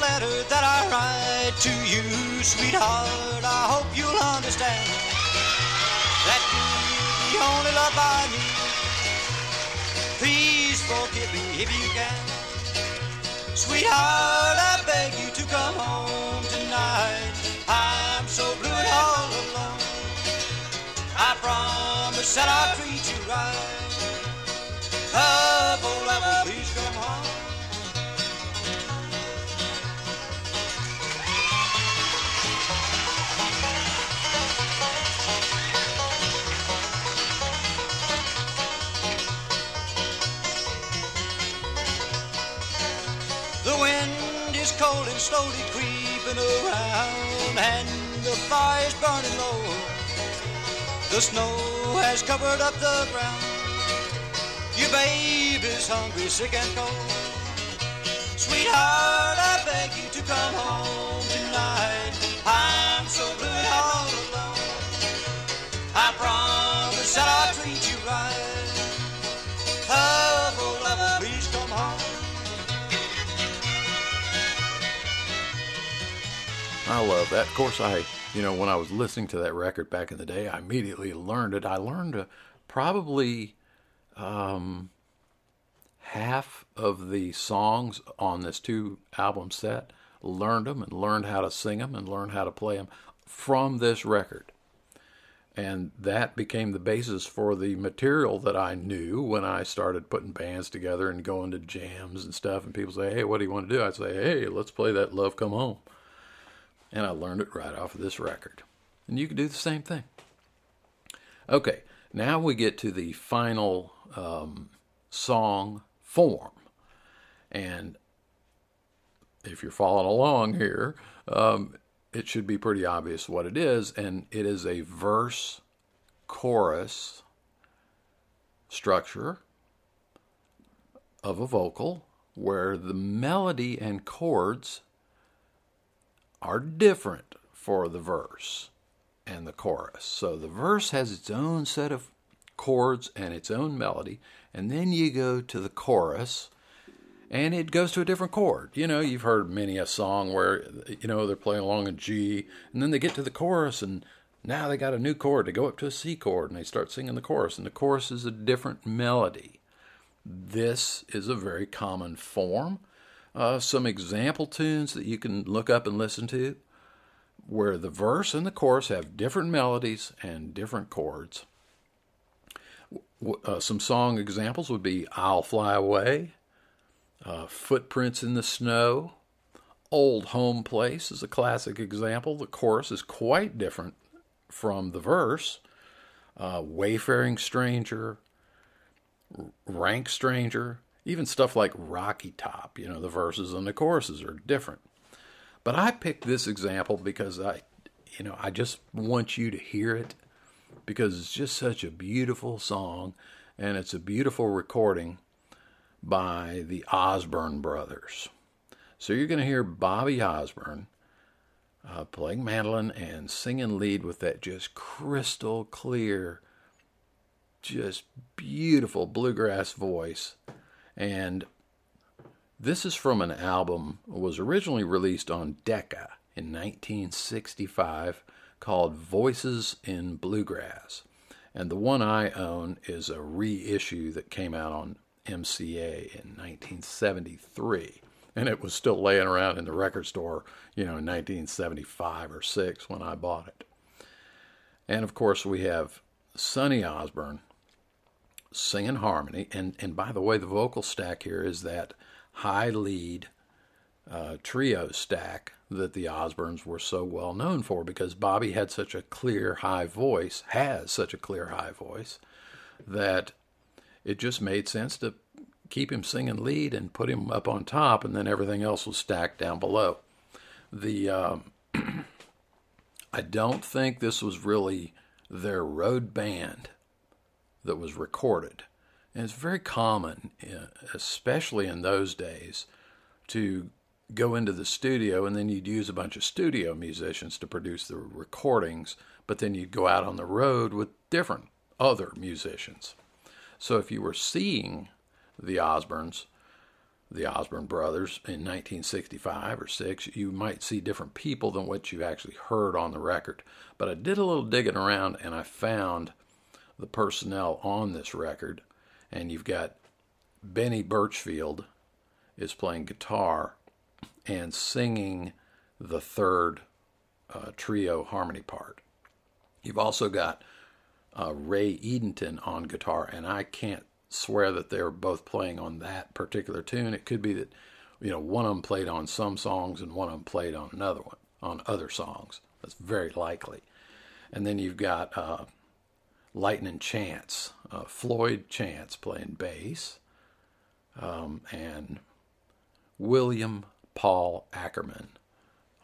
Letter that I write to you, sweetheart, I hope you'll understand that you're the only love I need. Please forgive me if you can. Sweetheart, I beg you to come home tonight. I'm so blue and all alone. I promise that I'll treat you right. Cold and slowly creeping around, and the fire's burning low. The snow has covered up the ground. Your baby's hungry, sick and cold. Sweetheart, I beg you to come home I love that. Of course, I, you know, when I was listening to that record back in the day, I immediately learned it. I learned uh, probably um, half of the songs on this two album set, learned them and learned how to sing them and learned how to play them from this record. And that became the basis for the material that I knew when I started putting bands together and going to jams and stuff. And people say, hey, what do you want to do? I'd say, hey, let's play that Love Come Home and I learned it right off of this record. And you can do the same thing. Okay, now we get to the final um, song form. And if you're following along here, um, it should be pretty obvious what it is. And it is a verse chorus structure of a vocal where the melody and chords are different for the verse and the chorus. So the verse has its own set of chords and its own melody, and then you go to the chorus and it goes to a different chord. You know, you've heard many a song where you know they're playing along a G and then they get to the chorus and now they got a new chord. They go up to a C chord and they start singing the chorus, and the chorus is a different melody. This is a very common form uh, some example tunes that you can look up and listen to where the verse and the chorus have different melodies and different chords. Uh, some song examples would be I'll Fly Away, uh, Footprints in the Snow, Old Home Place is a classic example. The chorus is quite different from the verse. Uh, Wayfaring Stranger, Rank Stranger, even stuff like Rocky Top, you know, the verses and the choruses are different. But I picked this example because I, you know, I just want you to hear it because it's just such a beautiful song and it's a beautiful recording by the Osborne brothers. So you're going to hear Bobby Osborne uh, playing mandolin and singing lead with that just crystal clear, just beautiful bluegrass voice and This is from an album was originally released on Decca in 1965 called Voices in Bluegrass. And the one I own is a reissue that came out on MCA in 1973. And it was still laying around in the record store, you know, in 1975 or 6 when I bought it. And of course, we have Sonny Osborne singing harmony. And, and by the way, the vocal stack here is that high lead uh, trio stack that the Osbornes were so well known for because Bobby had such a clear high voice, has such a clear high voice, that it just made sense to keep him singing lead and put him up on top, and then everything else was stacked down below. The um, I don't think this was really their road band that was recorded. And it's very common, uh, especially in those days, to go into the studio and then you'd use a bunch of studio musicians to produce the recordings, but then you'd go out on the road with different other musicians. So if you were seeing the Osbornes, the Osborne brothers in 1965 or 6, you might see different people than what you actually heard on the record. But I did a little digging around and I found the personnel on this record. And you've got Benny Birchfield is playing guitar and singing the third uh, trio harmony part. You've also got uh, Ray Edenton on guitar, and I can't swear that they're both playing on that particular tune. It could be that you know one of them played on some songs and one of them played on another one on other songs. That's very likely. And then you've got uh, Lightning Chance, uh, Floyd Chance playing bass, um, and William Paul Ackerman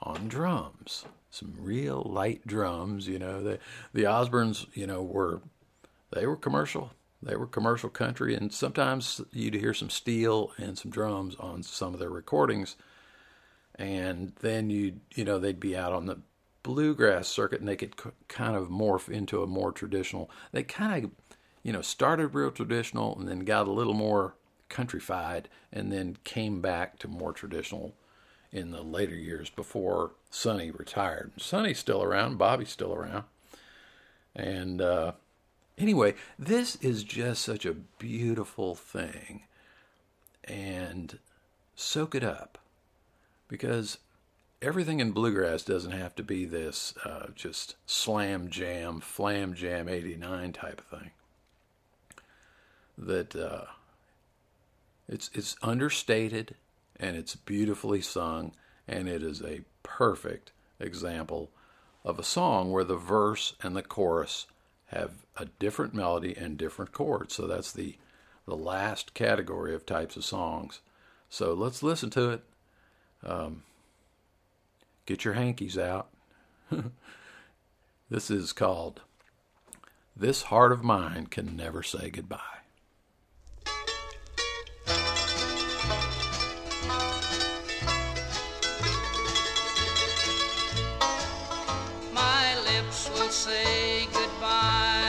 on drums. Some real light drums, you know. The the Osbornes, you know, were they were commercial. They were commercial country, and sometimes you'd hear some steel and some drums on some of their recordings. And then you you know they'd be out on the bluegrass circuit, and they could kind of morph into a more traditional. They kind of you know started real traditional, and then got a little more countrified, and then came back to more traditional in the later years before Sonny retired. Sonny's still around, Bobby's still around. And uh, anyway, this is just such a beautiful thing. And soak it up because everything in bluegrass doesn't have to be this uh, just slam jam, flam jam 89 type of thing. That uh, it's, it's understated and it's beautifully sung, and it is a perfect example of a song where the verse and the chorus have a different melody and different chords. So that's the the last category of types of songs. So let's listen to it. Um, get your hankies out. this is called This Heart of Mine Can Never Say Goodbye. My lips will Say Goodbye.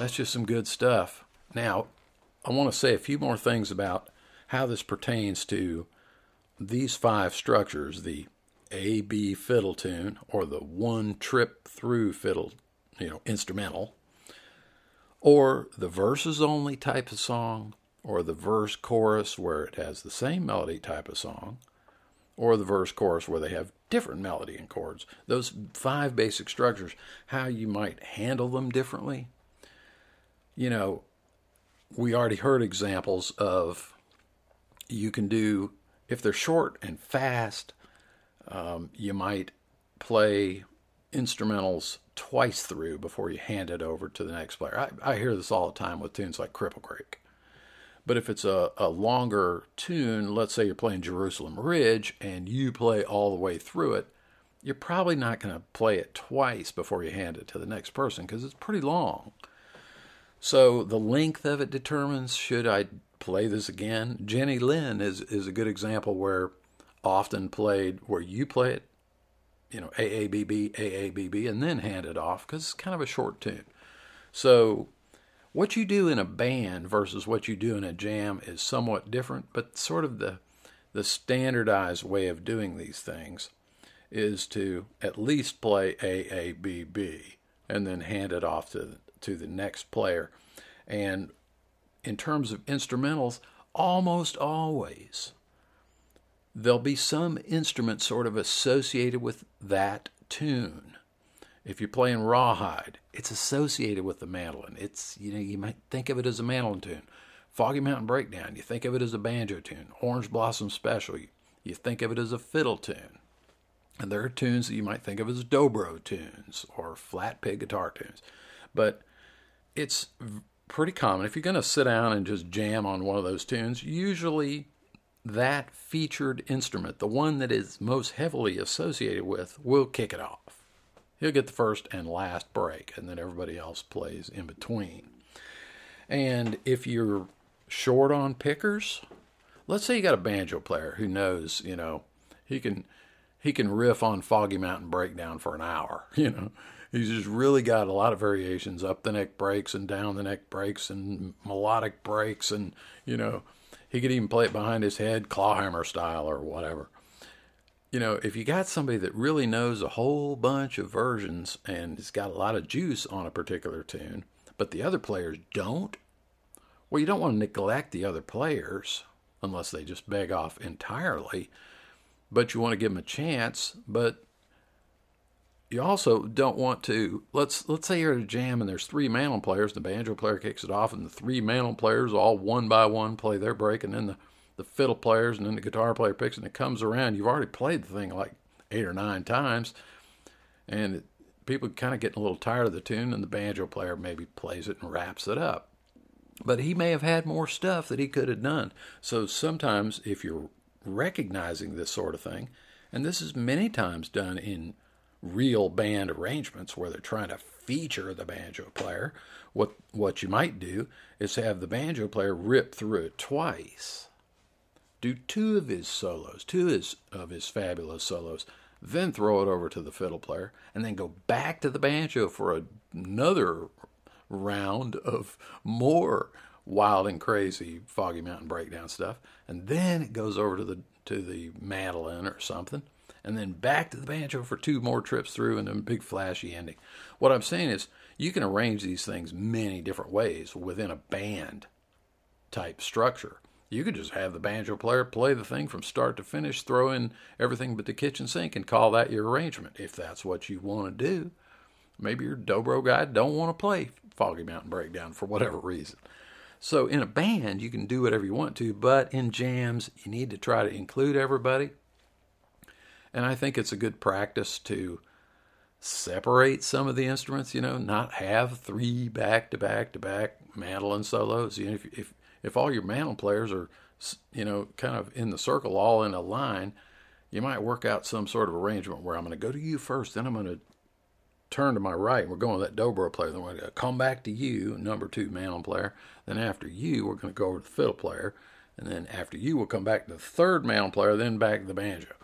That's just some good stuff. Now, I want to say a few more things about how this pertains to these five structures the A B fiddle tune or the one trip through fiddle, you know, instrumental, or the verses only type of song, or the verse chorus where it has the same melody type of song, or the verse chorus where they have different melody and chords. Those five basic structures, how you might handle them differently. You know, we already heard examples of you can do, if they're short and fast, um, you might play instrumentals twice through before you hand it over to the next player. I, I hear this all the time with tunes like Cripple Creek. But if it's a, a longer tune, let's say you're playing Jerusalem Ridge and you play all the way through it, you're probably not going to play it twice before you hand it to the next person because it's pretty long. So the length of it determines should I play this again. Jenny Lind is, is a good example where often played where you play it, you know, AABB, AABB, and then hand it off because it's kind of a short tune. So what you do in a band versus what you do in a jam is somewhat different, but sort of the the standardized way of doing these things is to at least play AABB and then hand it off to to the next player. And in terms of instrumentals, almost always there'll be some instrument sort of associated with that tune. If you're playing rawhide, it's associated with the mandolin. It's you know you might think of it as a mandolin tune. Foggy Mountain Breakdown, you think of it as a banjo tune. Orange Blossom Special, you, you think of it as a fiddle tune. And there are tunes that you might think of as dobro tunes or flat pick guitar tunes. But it's pretty common. If you're going to sit down and just jam on one of those tunes, usually that featured instrument, the one that is most heavily associated with, will kick it off. He'll get the first and last break, and then everybody else plays in between. And if you're short on pickers, let's say you got a banjo player who knows, you know, he can he can riff on Foggy Mountain Breakdown for an hour, you know. He's just really got a lot of variations, up the neck breaks and down the neck breaks and melodic breaks and, you know, he could even play it behind his head, clawhammer style or whatever. You know, if you got somebody that really knows a whole bunch of versions and has got a lot of juice on a particular tune, but the other players don't, well, you don't want to neglect the other players unless they just beg off entirely. But you want to give them a chance. But you also don't want to let's let's say you're at a jam and there's three mandolin players the banjo player kicks it off and the three mandolin players all one by one play their break and then the, the fiddle players and then the guitar player picks and it comes around. You've already played the thing like eight or nine times and it, people kind of getting a little tired of the tune and the banjo player maybe plays it and wraps it up. But he may have had more stuff that he could have done. So sometimes if you're recognizing this sort of thing and this is many times done in real band arrangements where they're trying to feature the banjo player, what what you might do is have the banjo player rip through it twice. Do two of his solos, two of his, of his fabulous solos, then throw it over to the fiddle player, and then go back to the banjo for a, another round of more wild and crazy Foggy Mountain Breakdown stuff, and then it goes over to the to the mandolin or something, and then back to the banjo for two more trips through and then a big flashy ending. What I'm saying is you can arrange these things many different ways within a band type structure. You could just have the banjo player play the thing from start to finish, throw in everything but the kitchen sink, and call that your arrangement if that's what you want to do. Maybe your dobro guy don't want to play Foggy Mountain Breakdown for whatever reason. So in a band, you can do whatever you want to, but in jams, you need to try to include everybody and I think it's a good practice to separate some of the instruments, you know, not have three back to back to back mandolin solos. You know, if, if, if all your mandolin players are, you know, kind of in the circle, all in a line, you might work out some sort of arrangement where I'm going to go to you first, then I'm going to turn to my right. and We're going to that dobro player. Then we're going to come back to you, number two mandolin player. Then after you, we're going to go over to the fiddle player. And then after you, we'll come back to the third mandolin player, then back to the banjo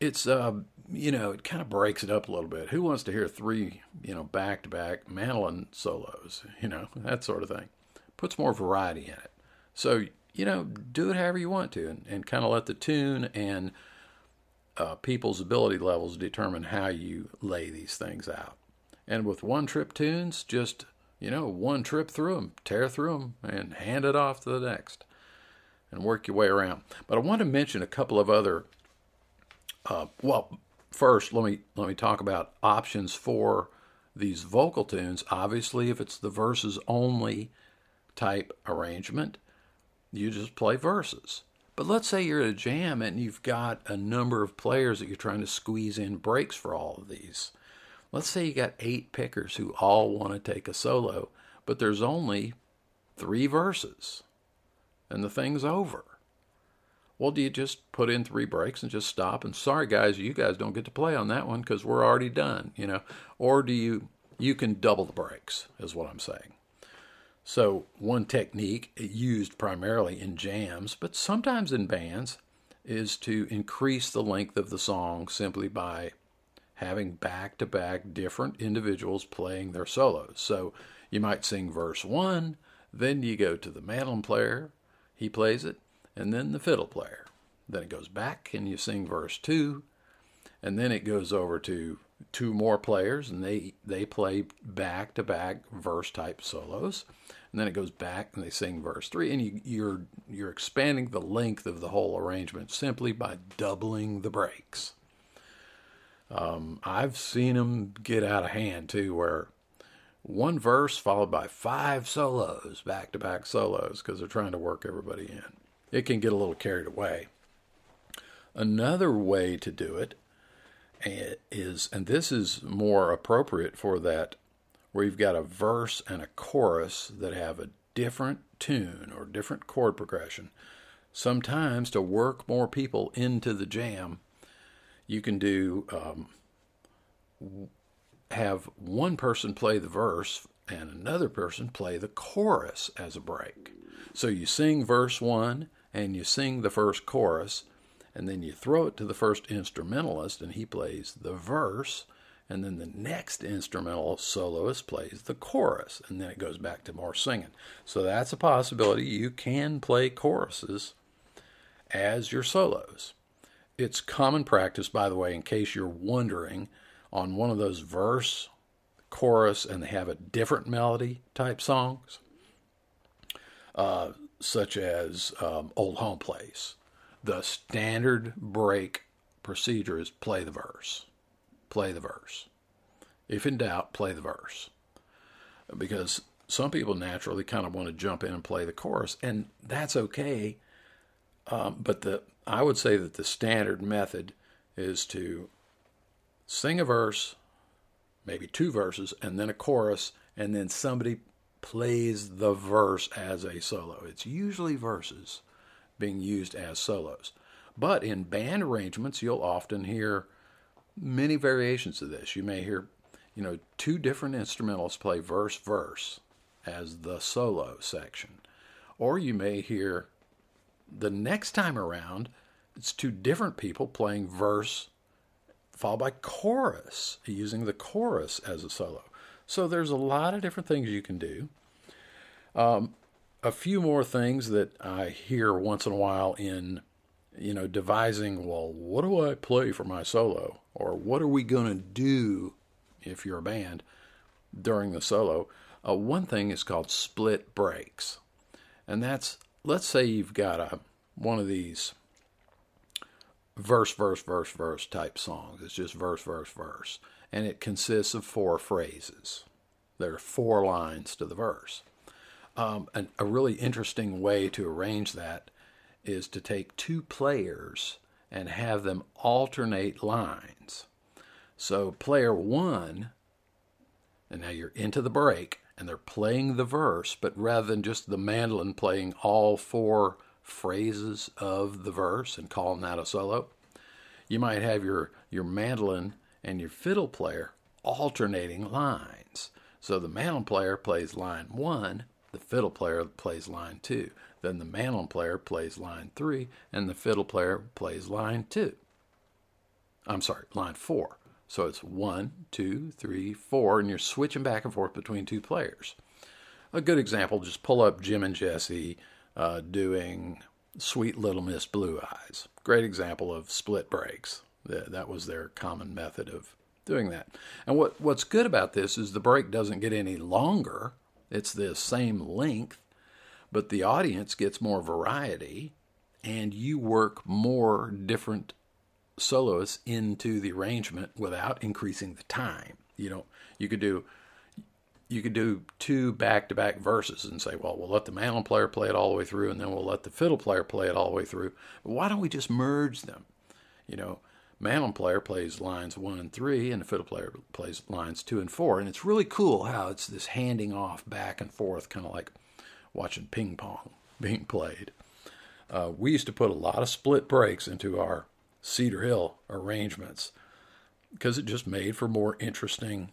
it's uh, you know it kind of breaks it up a little bit. Who wants to hear three you know back to back mandolin solos? You know that sort of thing. Puts more variety in it. So you know, do it however you want to and, and kind of let the tune and uh, people's ability levels determine how you lay these things out. And with one trip tunes, just, you know, one trip through them, tear through them, and hand it off to the next and work your way around. But I want to mention a couple of other, uh, well, first, let me, let me talk about options for these vocal tunes. Obviously, if it's the verses only type arrangement, you just play verses. But let's say you're at a jam and you've got a number of players that you're trying to squeeze in breaks for all of these. Let's say you got eight pickers who all want to take a solo, but there's only three verses and the thing's over. Well, do you just put in three breaks and just stop and sorry guys, you guys don't get to play on that one because we're already done, you know? Or do you you can double the breaks, is what I'm saying. So, one technique used primarily in jams, but sometimes in bands, is to increase the length of the song simply by having back to back different individuals playing their solos. So, you might sing verse one, then you go to the mandolin player, he plays it, and then the fiddle player. Then it goes back and you sing verse two, and then it goes over to two more players and they they play back to back verse type solos and then it goes back and they sing verse three, and you, you're you're expanding the length of the whole arrangement simply by doubling the breaks. Um, I've seen them get out of hand too, where one verse followed by five solos, back to back solos, because they're trying to work everybody in. It can get a little carried away. Another way to do it eh, and this is more appropriate for that where you've got a verse and a chorus that have a different tune or different chord progression. Sometimes to work more people into the jam, you can do um, have one person play the verse and another person play the chorus as a break. So you sing verse one and you sing the first chorus, and then you throw it to the first instrumentalist and he plays the verse and then the next instrumental soloist plays the chorus, and then it goes back to more singing. So that's a possibility. You can play choruses as your solos. It's common practice, by the way, in case you're wondering, on one of those verse, chorus, and they have a different melody type songs, uh, such as um, Old Home Place. The standard break procedure is play the verse play the verse. If in doubt, play the verse. Because some people naturally kind of want to jump in and play the chorus, and that's okay. Um, but the I would say that the standard method is to sing a verse, maybe two verses, and then a chorus, and then somebody plays the verse as a solo. It's usually verses being used as solos. But in band arrangements, you'll often hear many variations of this. You may hear, you know, two different instrumentals play verse verse as the solo section. Or you may hear the next time around, it's two different people playing verse followed by chorus, using the chorus as a solo. So there's a lot of different things you can do. Um, a few more things that I hear once in a while in you know, devising, well, what do I play for my solo? Or what are we going to do if you're a band during the solo? Uh, one thing is called split breaks. And that's, let's say you've got a, one of these verse, verse, verse, verse type songs. It's just verse, verse, verse. And it consists of four phrases. There are four lines to the verse. Um, an, a really interesting way to arrange that is to take two players and have them alternate lines. So, player one, and now you're into the break, and they're playing the verse, but rather than just the mandolin playing all four phrases of the verse and calling that a solo, you might have your, your mandolin and your fiddle player alternating lines. So the mandolin player plays line one, the fiddle player plays line two. Then the mandolin player plays line three, and the fiddle player plays line two. I'm sorry, line four. So it's one, two, three, four, and you're switching back and forth between two players. A good example, just pull up Jim and Jesse, uh, doing Sweet Little Miss Blue Eyes. Great example of split breaks. That, was their common method of doing that. And what, what's good about this is the break doesn't get any longer, it's the same length, but the audience gets more variety and you work more different soloists into the arrangement without increasing the time. You know, you could do you could do two back-to-back verses and say, well, we'll let the mandolin player play it all the way through, and then we'll let the fiddle player play it all the way through. But why don't we just merge them? You know, mandolin player plays lines one and three, and the fiddle player plays lines two and four, and it's really cool how it's this handing off back and forth, kind of like watching ping pong being played. Uh, we used to put a lot of split breaks into our Cedar Hill arrangements because it just made for more interesting,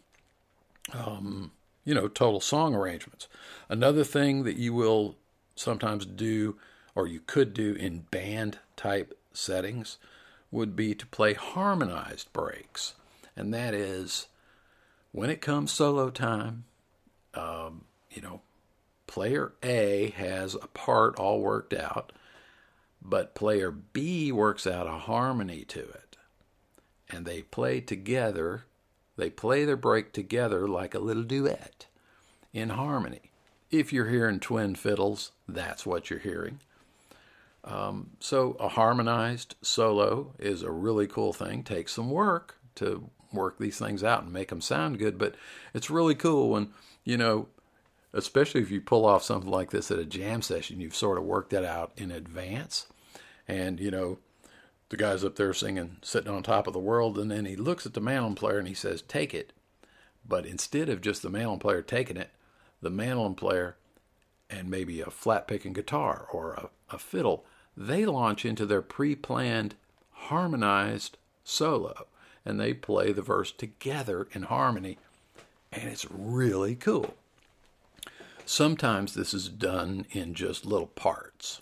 um, you know, total song arrangements. Another thing that you will sometimes do, or you could do in band type settings, would be to play harmonized breaks. And that is when it comes solo time, um, you know, player A has a part all worked out but player B works out a harmony to it. And they play together, they play their break together like a little duet in harmony. If you're hearing twin fiddles, that's what you're hearing. Um, so, a harmonized solo is a really cool thing. Takes some work to work these things out and make them sound good, but it's really cool when, you know, especially if you pull off something like this at a jam session, you've sort of worked that out in advance. And, you know, the guy's up there singing, sitting on top of the world, and then he looks at the mandolin player and he says, Take it. But instead of just the mandolin player taking it, the mandolin player and maybe a flat picking guitar or a, a fiddle, they launch into their pre planned harmonized solo and they play the verse together in harmony, and it's really cool. Sometimes this is done in just little parts.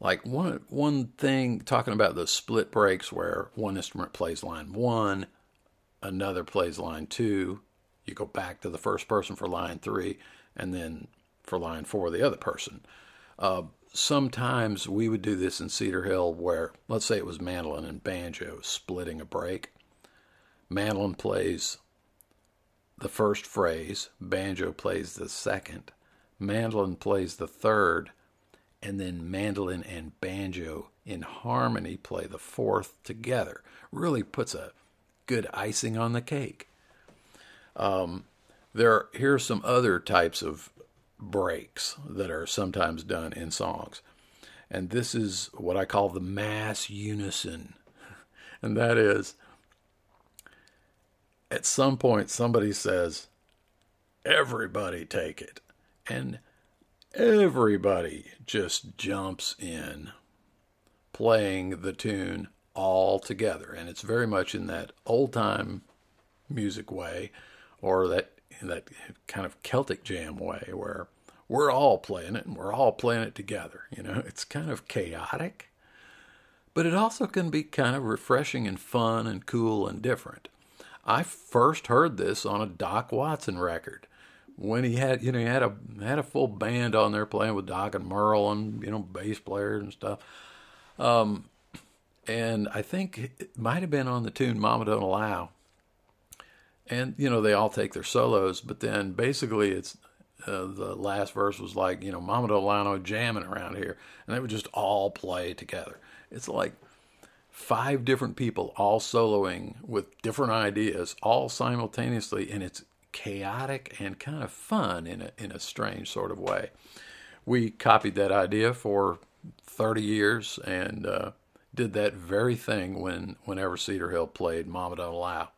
Like one one thing talking about the split breaks where one instrument plays line one, another plays line two, you go back to the first person for line three, and then for line four the other person. Uh, sometimes we would do this in Cedar Hill where let's say it was mandolin and banjo splitting a break. Mandolin plays the first phrase, banjo plays the second, mandolin plays the third, and then mandolin and banjo in harmony play the fourth together. Really puts a good icing on the cake. Um, there, here are some other types of breaks that are sometimes done in songs, and this is what I call the mass unison, and that is at some point somebody says, everybody take it. And everybody just jumps in playing the tune all together. And it's very much in that old time music way or that that kind of Celtic jam way where we're all playing it and we're all playing it together. You know, it's kind of chaotic, but it also can be kind of refreshing and fun and cool and different. I first heard this on a Doc Watson record when he had, you know, he had a had a full band on there playing with Doc and Merle and you know bass players and stuff. Um, and I think it might have been on the tune "Mama Don't Allow." And you know they all take their solos, but then basically it's uh, the last verse was like, you know, Mama Don't Allow no jamming around here, and they would just all play together. It's like five different people all soloing with different ideas all simultaneously and it's chaotic and kind of fun in a in a strange sort of way. We copied that idea for 30 years and uh, did that very thing when whenever Cedar Hill played Mama Don't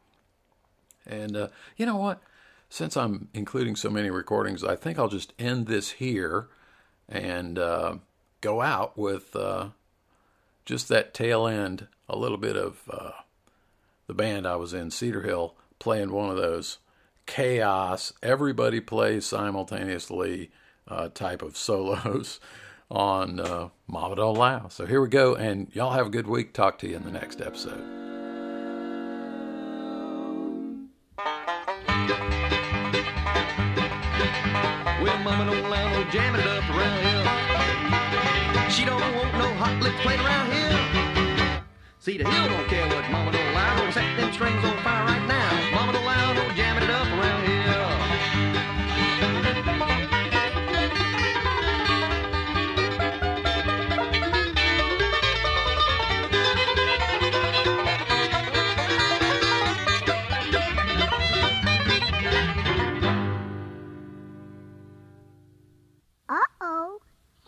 and uh, you know what since I'm including so many recordings I think I'll just end this here and uh, go out with uh, just that tail end, a little bit of uh, the band I was in, Cedar Hill, playing one of those chaos, everybody plays simultaneously uh, type of solos on uh, Mama Don't Allow. So here we go, and y'all have a good week. Talk to you in the next episode. jamming it up around here. She don't want no hot lips playing around here. Cedar Hill don't care what mama don't like. Don't set them strings on fire right now.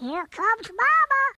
Here comes Mom.